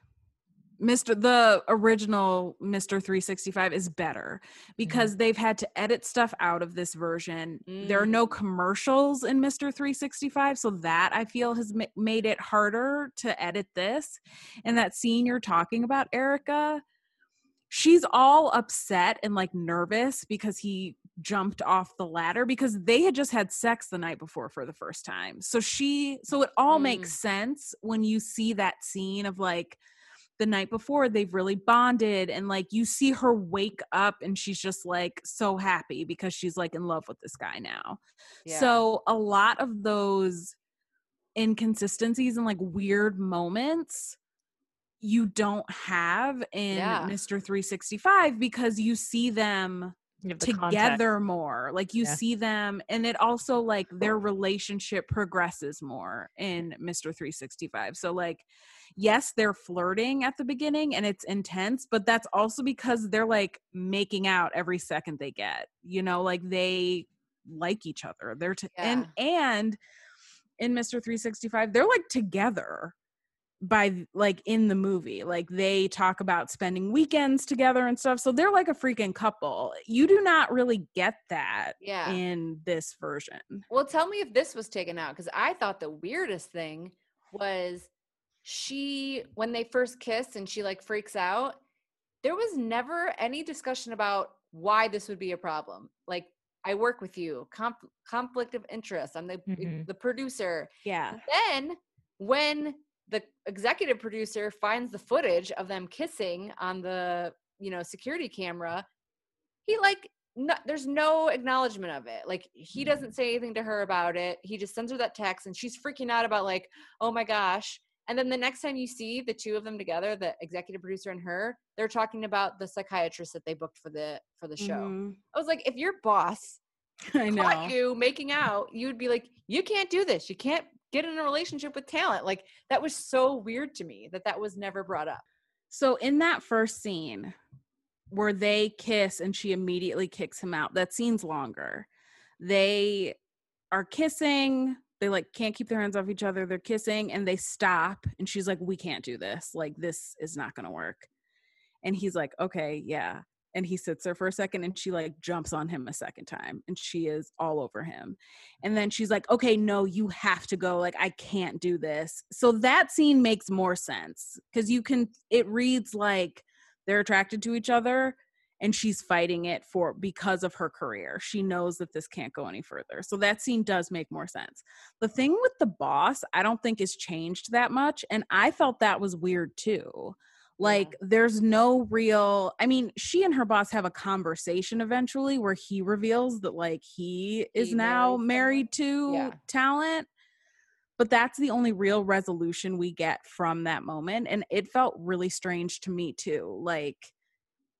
Mr. The original Mr. 365 is better because they've had to edit stuff out of this version. There are no commercials in Mr. 365, so that I feel has ma- made it harder to edit this. And that scene you're talking about, Erica, she's all upset and like nervous because he jumped off the ladder because they had just had sex the night before for the first time. So she so it all makes mm. sense when you see that scene of like the night before they've really bonded and like you see her wake up and she's just like so happy because she's like in love with this guy now. Yeah. So a lot of those inconsistencies and like weird moments you don't have in Yeah. Mr. 365 because you see them You the together context. more. Like you Yeah. see them and it also like their relationship progresses more in Mr. 365. So like yes, they're flirting at the beginning and it's intense, but that's also because they're like making out every second they get. You know, like they like each other. They're t- and and in Mr. 365, they're like together by like in the movie. Like they talk about spending weekends together and stuff. So they're like a freaking couple. You do not really get that Yeah. in this version. Well, tell me if this was taken out because I thought the weirdest thing was she when they first kiss and she like freaks out. There was never any discussion about why this would be a problem. Like I work with you, conf- conflict of interest. I'm the Mhm. the producer. Yeah. Then when the executive producer finds the footage of them kissing on the you know security camera, he like no, there's no acknowledgement of it. Like he doesn't say anything to her about it. He just sends her that text, and she's freaking out about like, oh my gosh. And then the next time you see the two of them together, the executive producer and her, they're talking about the psychiatrist that they booked for the for the show. Mhm. I was like, if your boss I know. caught you making out, you'd be like, you can't do this. You can't get in a relationship with talent. Like that was so weird to me that that was never brought up. So in that first scene where they kiss and she immediately kicks him out, that scene's longer. They are kissing, they like can't keep their hands off each other. They're kissing and they stop and she's like, "We can't do this. Like this is not going to work." And he's like, "Okay, yeah." And he sits there for a second and she like jumps on him a second time and she is all over him. And then she's like, okay, no, you have to go. Like, I can't do this. So that scene makes more sense because you can, it reads like they're attracted to each other and she's fighting it for because of her career. She knows that this can't go any further. So that scene does make more sense. The thing with the boss, I don't think has changed that much. And I felt that was weird too. Like, there's no real, I mean, she and her boss have a conversation eventually where he reveals that, like, he is He now married to Yeah. talent. But that's the only real resolution we get from that moment. And it felt really strange to me too. Like,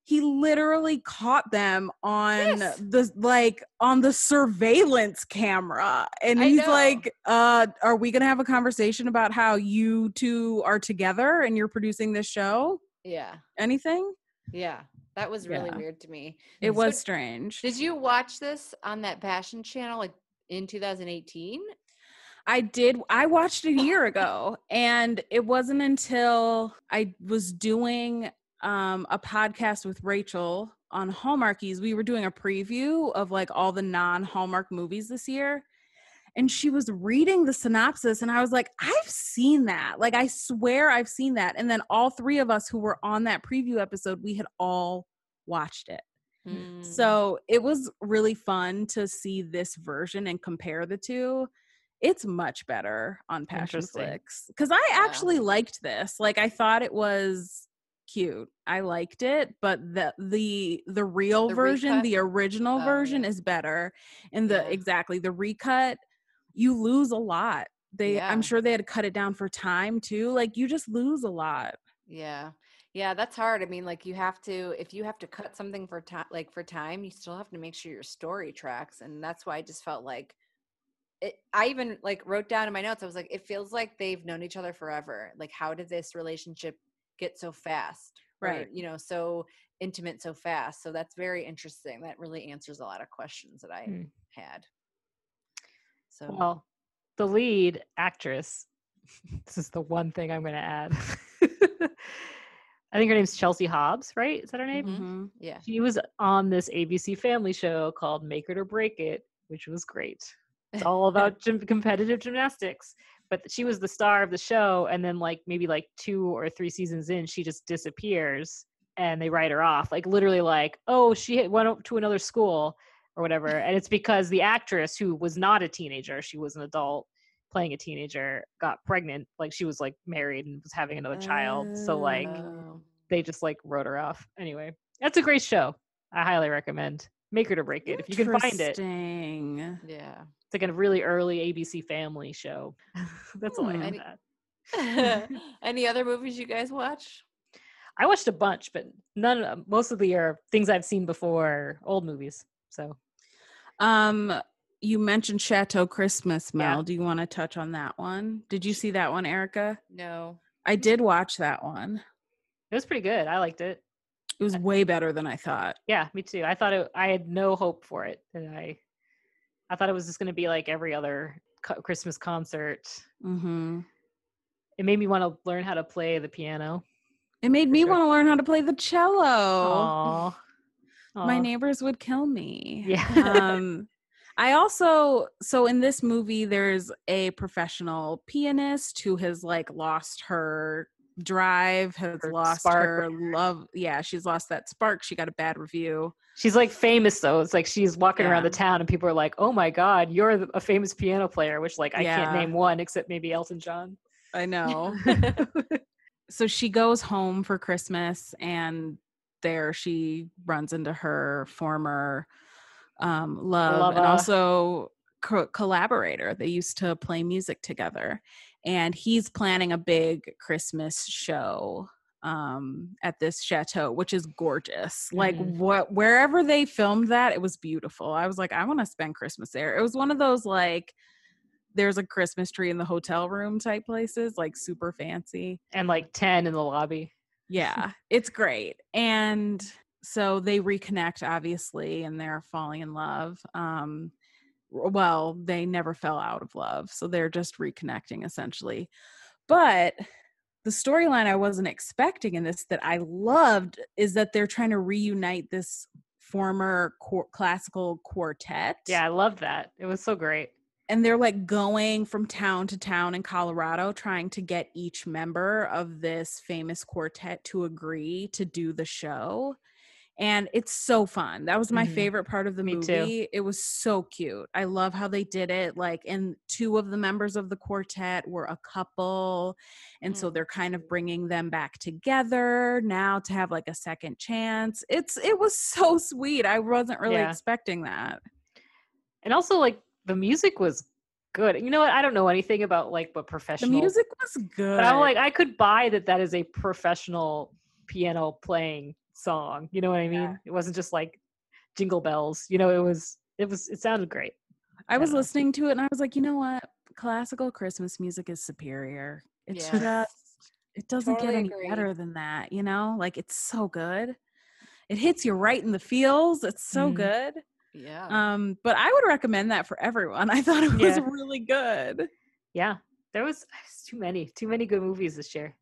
he literally caught them on Yes. the like on the surveillance camera and he's like uh are we gonna have a conversation about how you two are together and you're producing this show Yeah. anything Yeah. That was really Yeah. weird to me. it So was strange Did you watch this on that Passion channel like in 2018? I did. I watched it a year ago, and it wasn't until I was doing um, a podcast with Rachel on Hallmarkies. We were doing a preview of like all the non Hallmark movies this year. And she was reading the synopsis, and I was like, I've seen that. Like, I swear I've seen that. And then all three of us who were on that preview episode, we had all watched it. Mm. So it was really fun to see this version and compare the two. It's much better on Passion. Flicks because I Yeah. actually liked this. Like I thought it was cute. I liked it, but the the the real The version, recut? the original Oh, version yeah. is better. And the Yeah. exactly the recut, you lose a lot. They Yeah. I'm sure they had to cut it down for time too. Like you just lose a lot. Yeah. Yeah, that's hard. I mean, like you have to if you have to cut something for time like for time, you still have to make sure your story tracks. And that's why I just felt like it I even like wrote down in my notes, I was like, it feels like they've known each other forever. Like how did this relationship get so fast? Or, Right. you know, so intimate so fast. So that's very interesting. That really answers a lot of questions that I Hmm. had. So Well, the lead actress, this is the one thing I'm going to add. I think her name's Chelsea Hobbs, right? Is that her name? Mhm. Mhm. yeah. She was on this ABC family show called Make It or Break It, which was great. It's all about gym- competitive gymnastics. But she was the star of the show, and then like maybe like two or three seasons in, she just disappears, and they write her off. Like literally, like oh, she went up to another school or whatever, and it's because the actress who was not a teenager, she was an adult playing a teenager, got pregnant. Like she was like married and was having another child. So like Oh. they just like wrote her off. Anyway, that's a great show. I highly recommend. Make It or Break It if you can find it. Interesting. yeah. It's like a really early ABC family show. that's all I have. Any- that. Any other movies you guys watch? I watched a bunch, but none. of- Most of the are things I've seen before, old movies. So Um, you mentioned Chateau Christmas, Mel. Yeah. Do you want to touch on that one? Did you see that one, Erica? No. I did watch that one. it was pretty good. I liked it. It was way better than I thought. Yeah, me too. I thought it, I had no hope for it, and I, I thought it was just going to be like every other co- Christmas concert. hmm It made me want to learn how to play the piano. It made me sure. want to learn how to play the cello. Aw. My neighbors would kill me. Yeah. um I also so in this movie there's a professional pianist who has like lost her drive, has Her lost spark, her love. Yeah, she's lost that spark. She got a bad review. She's like famous though. It's like she's walking around the town and people are like, "Oh my god, you're a famous piano player," which like I can't name one except maybe Elton John. I know. so she goes home for Christmas and there she runs into her former um, love and also co- collaborator. They used to play music together. And he's planning a big Christmas show um at this chateau which is gorgeous like Mhm. what wherever they filmed that it was beautiful i was like i want to spend christmas there it was one of those like there's a christmas tree in the hotel room type places like super fancy and like 10 in the lobby. yeah, it's great. And so they reconnect obviously and they're falling in love. Um well, they never fell out of love, so they're just reconnecting essentially. But the storyline I wasn't expecting in this that I loved is that they're trying to reunite this former quar- classical quartet Yeah, I love that. It was so great. and they're like going from town to town in Colorado trying to get each member of this famous quartet to agree to do the show. And it's so fun. That was my Mhm. favorite part of the Me too. movie. It was so cute. I love how they did it. Like, and two of the members of the quartet were a couple. And so they're kind of bringing them back together now to have like a second chance. It's, it was so sweet. I wasn't really Yeah. expecting that. And also like the music was good. You know what? I don't know anything about like what The professional music was good. But I'm like I could buy that that is a professional piano playing song. You know what I mean? Yeah. It wasn't just like jingle bells. You know, it was it was it sounded great. I was know. listening to it and I was like, you know what? Classical Christmas music is superior. It's Yeah. just it doesn't Totally get any agree. better than that, you know? Like it's so good. It hits you right in the feels. It's so Mhm. good. Yeah. Um, but I would recommend that for everyone. I thought it was Yeah. really good. Yeah. There was it's too many, too many good movies this year.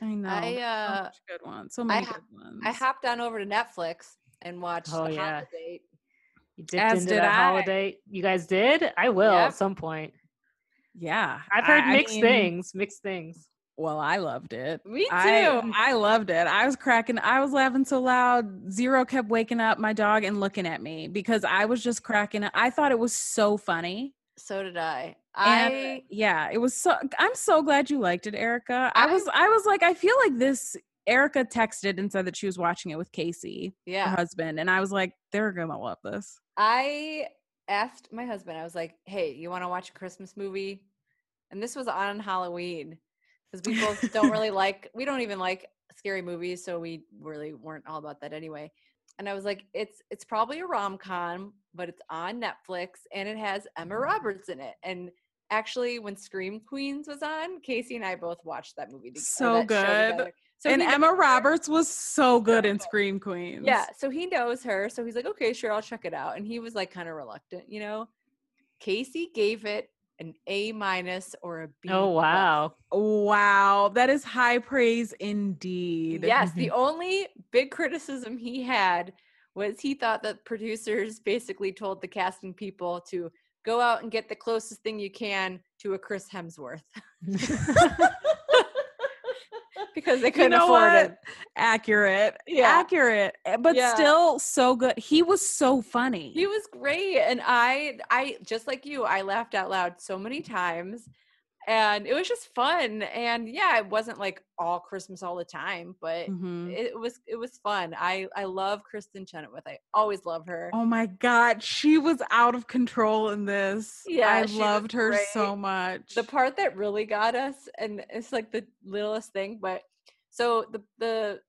I know. I, uh, much good one. So many ha- good ones. I hopped on over to Netflix and watched Oh, The yeah. Holiday. You dipped As into did that I. holiday. You guys did? I will Yep. at some point. yeah. I've heard I- I mixed mean, things. Mixed things. Well, I loved it. Me too. I, I loved it. I was cracking. I was laughing so loud. Zero kept waking up my dog and looking at me because I was just cracking. up. I thought it was so funny. So did I. And I yeah, it was so. I'm so glad you liked it, Erica. I, I- was. I was like, I feel like this. Erica texted and said that she was watching it with Casey, her yeah. husband, and I was like, they're gonna love this. I asked my husband. I was like, "Hey, you want to watch a Christmas movie?" And this was on Halloween because we both don't really like. We don't even like scary movies, so we really weren't all about that anyway. And I was like, "It's it's probably a rom com, but it's on Netflix and it has Emma mm. Roberts in it." And actually, when Scream Queens was on, Casey and I both watched that movie. to- or So good. So and Emma knows her. Roberts was so good in. Scream Queens. Yeah, so he knows her. So he's like, okay, sure, I'll check it out. And he was like kind of reluctant, you know. Casey gave it an A minus or a B. Oh wow. Wow, that is high praise indeed. Yes, the only big criticism he had was he thought that producers basically told the casting people to go out and get the closest thing you can to a Chris Hemsworth because they couldn't know afford what? it. accurate Yeah. accurate eh, but Yeah. still so good he was so funny He was great, and I, I just like you, I laughed out loud so many times, and it was just fun. And yeah, it wasn't like all Christmas all the time, but Mhm. it was it was fun. I I love Kristin Chenoweth. I always love her. oh my god she was out of control in this Yeah, i loved her so much The part that really got us, and it's like the littlest thing, but so the the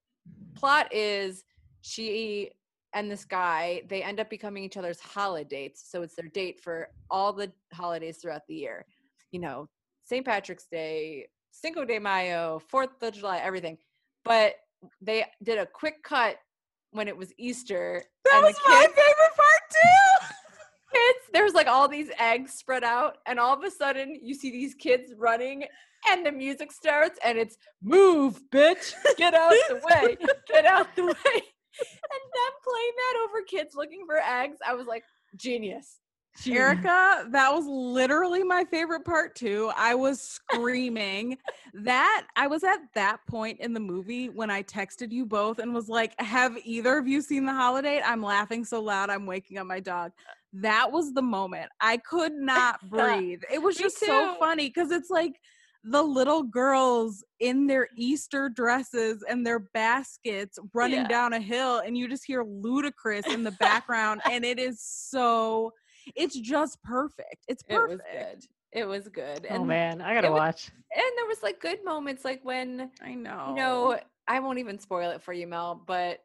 plot is she and this guy they end up becoming each other's holidates. So it's their date for all the holidays throughout the year. You know, St. Patrick's Day, Cinco de Mayo, Fourth of July, everything. But they did a quick cut when it was Easter. that was my favorite part too kids, there's like all these eggs spread out, and all of a sudden you see these kids running, and the music starts, and it's move, bitch, get out the way, get out the way. And them playing that over kids looking for eggs, I was like, genius. Erica, that was literally my favorite part too. I was screaming that I was at that point in the movie when I texted you both and was like, Have either of you seen the holiday? I'm laughing so loud, I'm waking up my dog. That was the moment. I could not breathe. It was just so funny because it's like the little girls in their Easter dresses and their baskets running Yeah. down a hill, and you just hear Ludacris in the background, and it is so it's just perfect. It's It was perfect. good. It was good. Oh And man, I gotta it was- watch. and there was like good moments like when I know. you know i won't even spoil it for you mel but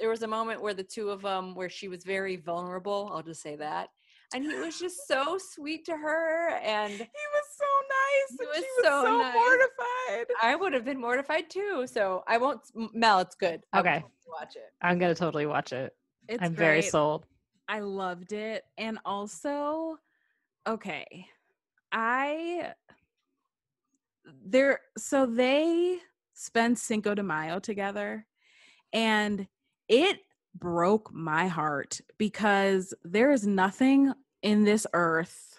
there was a moment where the two of them where she was very vulnerable i'll just say that and he was just so sweet to her and he was so nice. He and was she was so so, nice. mortified. i would have been mortified too so i won't mel it's good I would Okay. totally watch it I'm gonna totally watch it. It's I'm very sold. I loved it. And mm. also, okay, I there so they spend Cinco de Mayo together and it broke my heart because there is nothing in this earth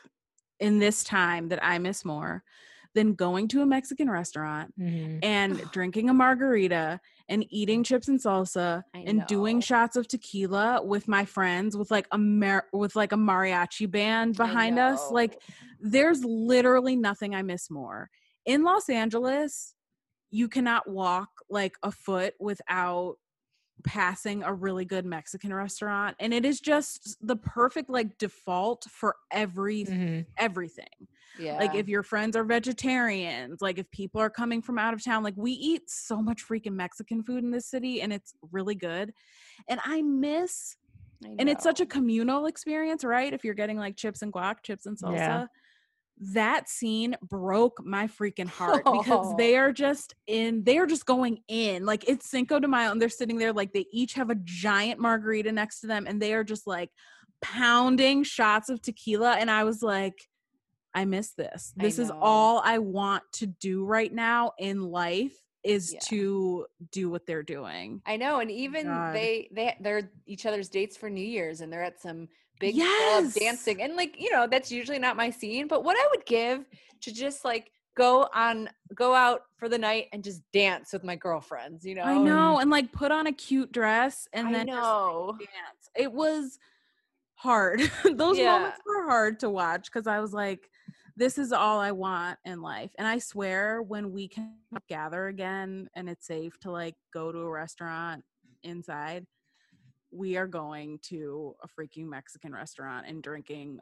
in this time that I miss more than going to a Mexican restaurant Mhm. and drinking a margarita and eating chips and salsa I and doing shots of tequila with my friends with like a mar- with like a mariachi band behind us like there's literally nothing i miss more in los angeles you cannot walk like a foot without passing a really good mexican restaurant and it is just the perfect like default for every Mhm. everything yeah. like if your friends are vegetarians like if people are coming from out of town like we eat so much freaking mexican food in this city and it's really good and i miss I and it's such a communal experience right? If you're getting like chips and guac chips and salsa Yeah. that scene broke my freaking heart because they are just in they are just going in like it's cinco de mayo and they're sitting there like they each have a giant margarita next to them and they are just like pounding shots of tequila and i was like i miss this this is all i want to do right now in life is Yeah. to do what they're doing I know, and oh even God. they they they're each other's dates for New Year's, and they're at some big club dancing, and like you know that's usually not my scene. But what I would give to just like go on go out for the night and just dance with my girlfriends, you know? I know, and like put on a cute dress and I then just, know. dance. It was hard. Those Yeah. moments were hard to watch because I was like, this is all I want in life. And I swear when we can gather again and it's safe to like go to a restaurant inside, we are going to a freaking Mexican restaurant and drinking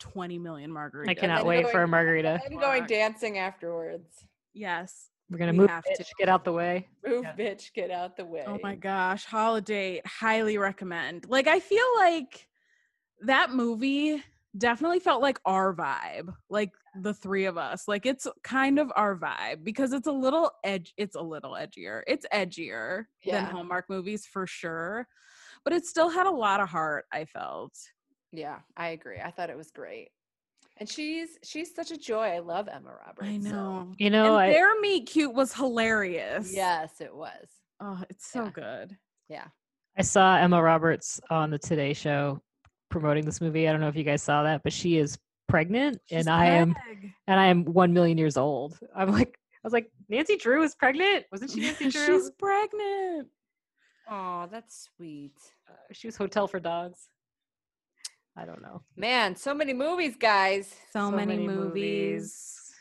20 million margaritas. I cannot then wait for a going- margarita. And going dancing afterwards. Yes. We're gonna we move. have Bitch, to. get out the way. Move, Yeah. bitch, get out the way. Oh my gosh, holiday highly recommend. Like I feel like that movie definitely felt like our vibe, like the three of us. Like it's kind of our vibe because it's a little edge it's a little edgier. It's edgier than Hallmark movies for sure. But it still had a lot of heart, I felt. Yeah, I agree. I thought it was great. And she's she's such a joy. I love Emma Roberts. I so- know. You know, and I, their meet cute was hilarious. Yes, it was. Oh, it's so Yeah. good. Yeah. I saw Emma Roberts on the Today Show promoting this movie. I don't know if you guys saw that, but she is pregnant, She's and I am Peg. and I am one million years old. I'm like, I was like, Nancy Drew is pregnant. Wasn't she Nancy Drew? She's pregnant. Oh, that's sweet. Uh, she was Hotel for Dogs. I don't know. Man, so many movies, guys. So, So many, many movies.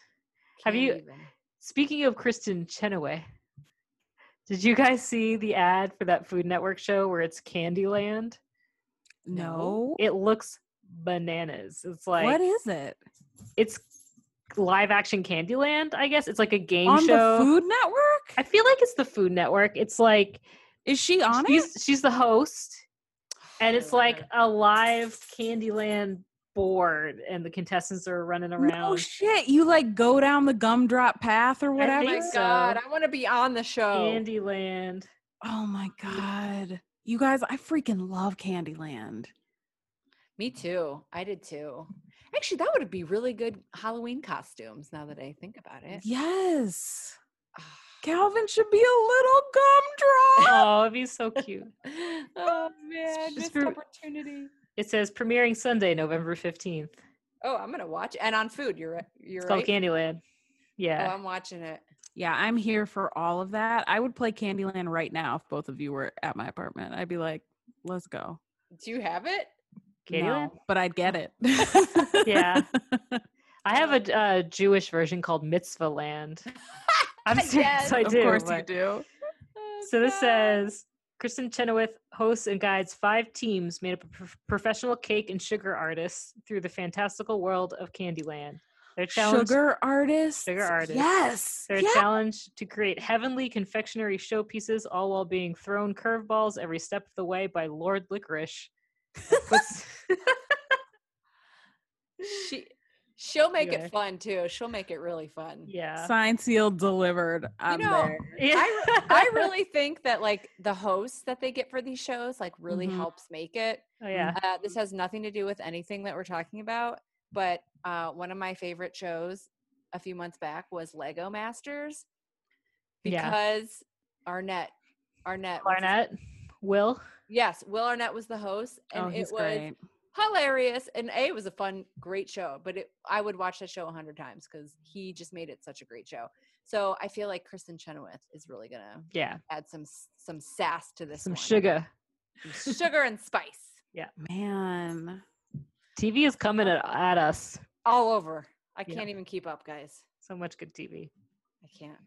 Have you- even. Speaking of Kristin Chenoweth, did you guys see the ad for that Food Network show where it's Candyland? No. It looks bananas. It's like what is it? it's live action Candyland. I guess it's like a game On show. the Food Network? I feel like it's the Food Network. It's like Is she on it? she's she's the host, and it's like a live Candyland board, and the contestants are running around. No shit. You like go down the gumdrop path or I Oh whatever. think my so. god, I want to be on the show. Candyland. Oh my god. You guys, I freaking love Candyland. Me too. I did too. Actually, that would be really good Halloween costumes now that I think about it. Yes. Ah. Calvin should be a little gumdrop. Oh, it'd be so cute. oh man, just missed for- opportunity. It says premiering Sunday, November 15th. Oh, I'm gonna watch and on food. You're right. You're It's called right. Candyland. Oh, Yeah. I'm watching it. Yeah, I'm here for all of that. I would play Candyland right now if both of you were at my apartment. I'd be like, let's go. Do you have it? Candyland? No, but I'd get it. Yeah. I have a uh, Jewish version called Mitzvah Land. I'm serious, Yes, I of do. course you do. Oh, So this says Kristin Chenoweth hosts and guides five teams made up of prof- professional cake and sugar artists through the fantastical world of Candyland. Their challenge, Sugar artists. Sugar artists. Yes. their yeah. challenge to create heavenly confectionery showpieces, all while being thrown curveballs every step of the way by Lord Licorice. She she'll make Yeah. it fun too. She'll make it really fun. yeah. Signed, sealed, delivered. I'm know, there. yeah. I, I really think that like the hosts that they get for these shows like really Mhm. helps make it. oh, yeah. Uh, this has nothing to do with anything that we're talking about, but uh, one of my favorite shows a few months back was Lego Masters Yeah. because Arnett, Arnett, what's Will. yes, Will Arnett was the host, and oh, it was great. hilarious. And a, it was a fun, great show. But it, I would watch that show a hundred times because he just made it such a great show. So I feel like Kristin Chenoweth is really gonna Yeah. add some some sass to this. Some one. sugar. Some sugar and spice Yeah, Man. TV is coming at, at us. all over. I Yeah. can't even keep up, guys. So much good TV. I can't.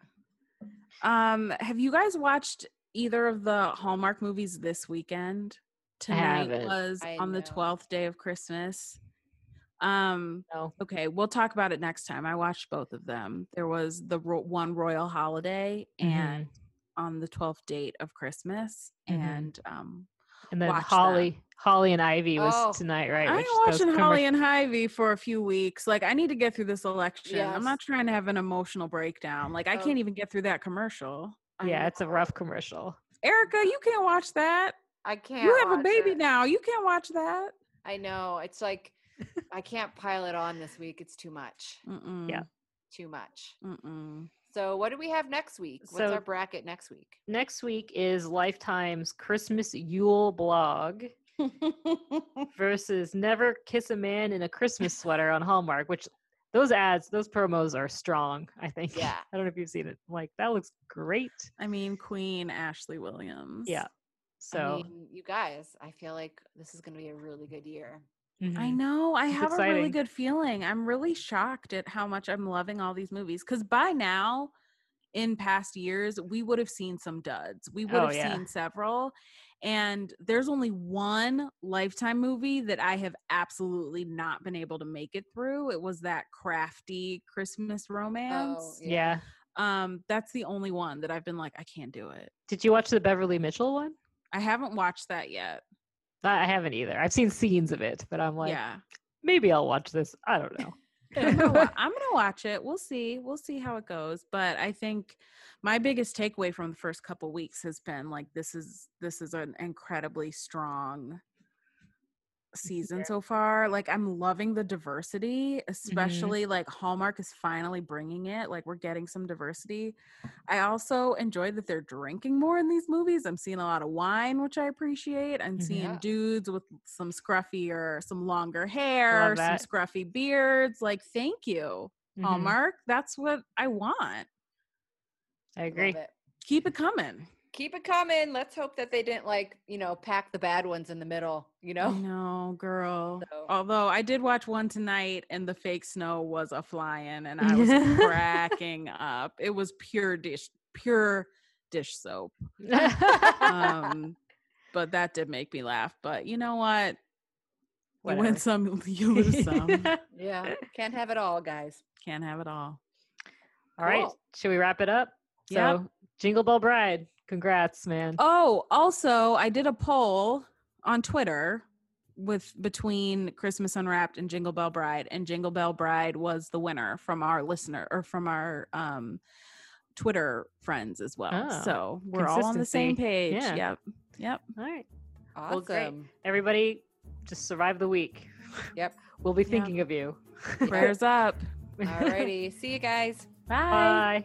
Um, have you guys watched either of the Hallmark movies this weekend? Tonight was I on the 12th day of Christmas. Um, No. okay, we'll talk about it next time. I watched both of them. There was the ro- one Royal Holiday and on the 12th date of Christmas Mhm. and um And then Watch that. Holly, Holly and Ivy was Oh, tonight, right? I Which ain't watching Holly and Ivy for a few weeks. Like I need to get through this election. I'm not trying to have an emotional breakdown. Like I Oh. can't even get through that commercial. I Yeah, it's a rough commercial. Erica, you can't watch that. I can't. you have a baby it. now. You can't watch that. I know. It's like I can't pile it on this week. It's too much. Mm-mm. Yeah. Too much. Mm-mm. So what do we have next week? What's So- our bracket next week? Next week is Lifetime's Christmas Yule blog versus Never Kiss a Man in a Christmas Sweater on Hallmark, which those ads, those promos are strong, I think. Yeah. I don't know if you've seen it. Like, that looks great. I mean, Queen Ashley Williams. Yeah. So, I mean, you guys, I feel like this is going to be a really good year. I mhm. know. I It's have a really good feeling. I'm really shocked at how much I'm loving all these movies. Because by now, in past years, we would have seen some duds. We would Oh, have yeah. seen several. And there's only one Lifetime movie that I have absolutely not been able to make it through. It was that crafty Christmas romance. Oh, yeah. Um, that's the only one that I've been like, I can't do it. Did you watch the Beverly Mitchell one? I haven't watched that yet. I I haven't either. I've seen scenes of it, but I'm like, yeah. maybe I'll watch this. I don't know. I'm gonna, I'm gonna watch it. We'll see. We'll see how it goes. But I think my biggest takeaway from the first couple weeks has been like this is this is an incredibly strong season so far. Like I'm loving the diversity, especially like Hallmark is finally bringing it. Like we're getting some diversity. I also enjoy that they're drinking more in these movies. I'm seeing a lot of wine, which I appreciate. I'm Mhm. seeing Yeah. dudes with some scruffy or some longer hair, some scruffy beards. Like, thank you, Mhm. Hallmark. That's what I want. I agree. It. Keep it coming. Keep it coming. Let's hope that they didn't like, you know, pack the bad ones in the middle, you know? No, girl. So- Although I did watch one tonight and the fake snow was a flying and I was cracking up. It was pure dish, pure dish soap. Um, but that did make me laugh. But you know what? You Whatever. win some, you lose some. Yeah. Can't have it all, guys. Can't have it all. All right. Cool. Should we wrap it up? Yep. So, Jingle Bell Bride. Congrats, man. Oh, also, I did a poll on Twitter with between Christmas Unwrapped and Jingle Bell Bride, and Jingle Bell Bride was the winner from our listener or from our um Twitter friends as well. Oh, so we're all on the same page. Yeah. Yep. Yep. All right. Awesome. Well, great. Everybody, just survive the week. Yep. We'll be thinking of you. Prayers up. Alrighty. See you guys. Bye. Bye.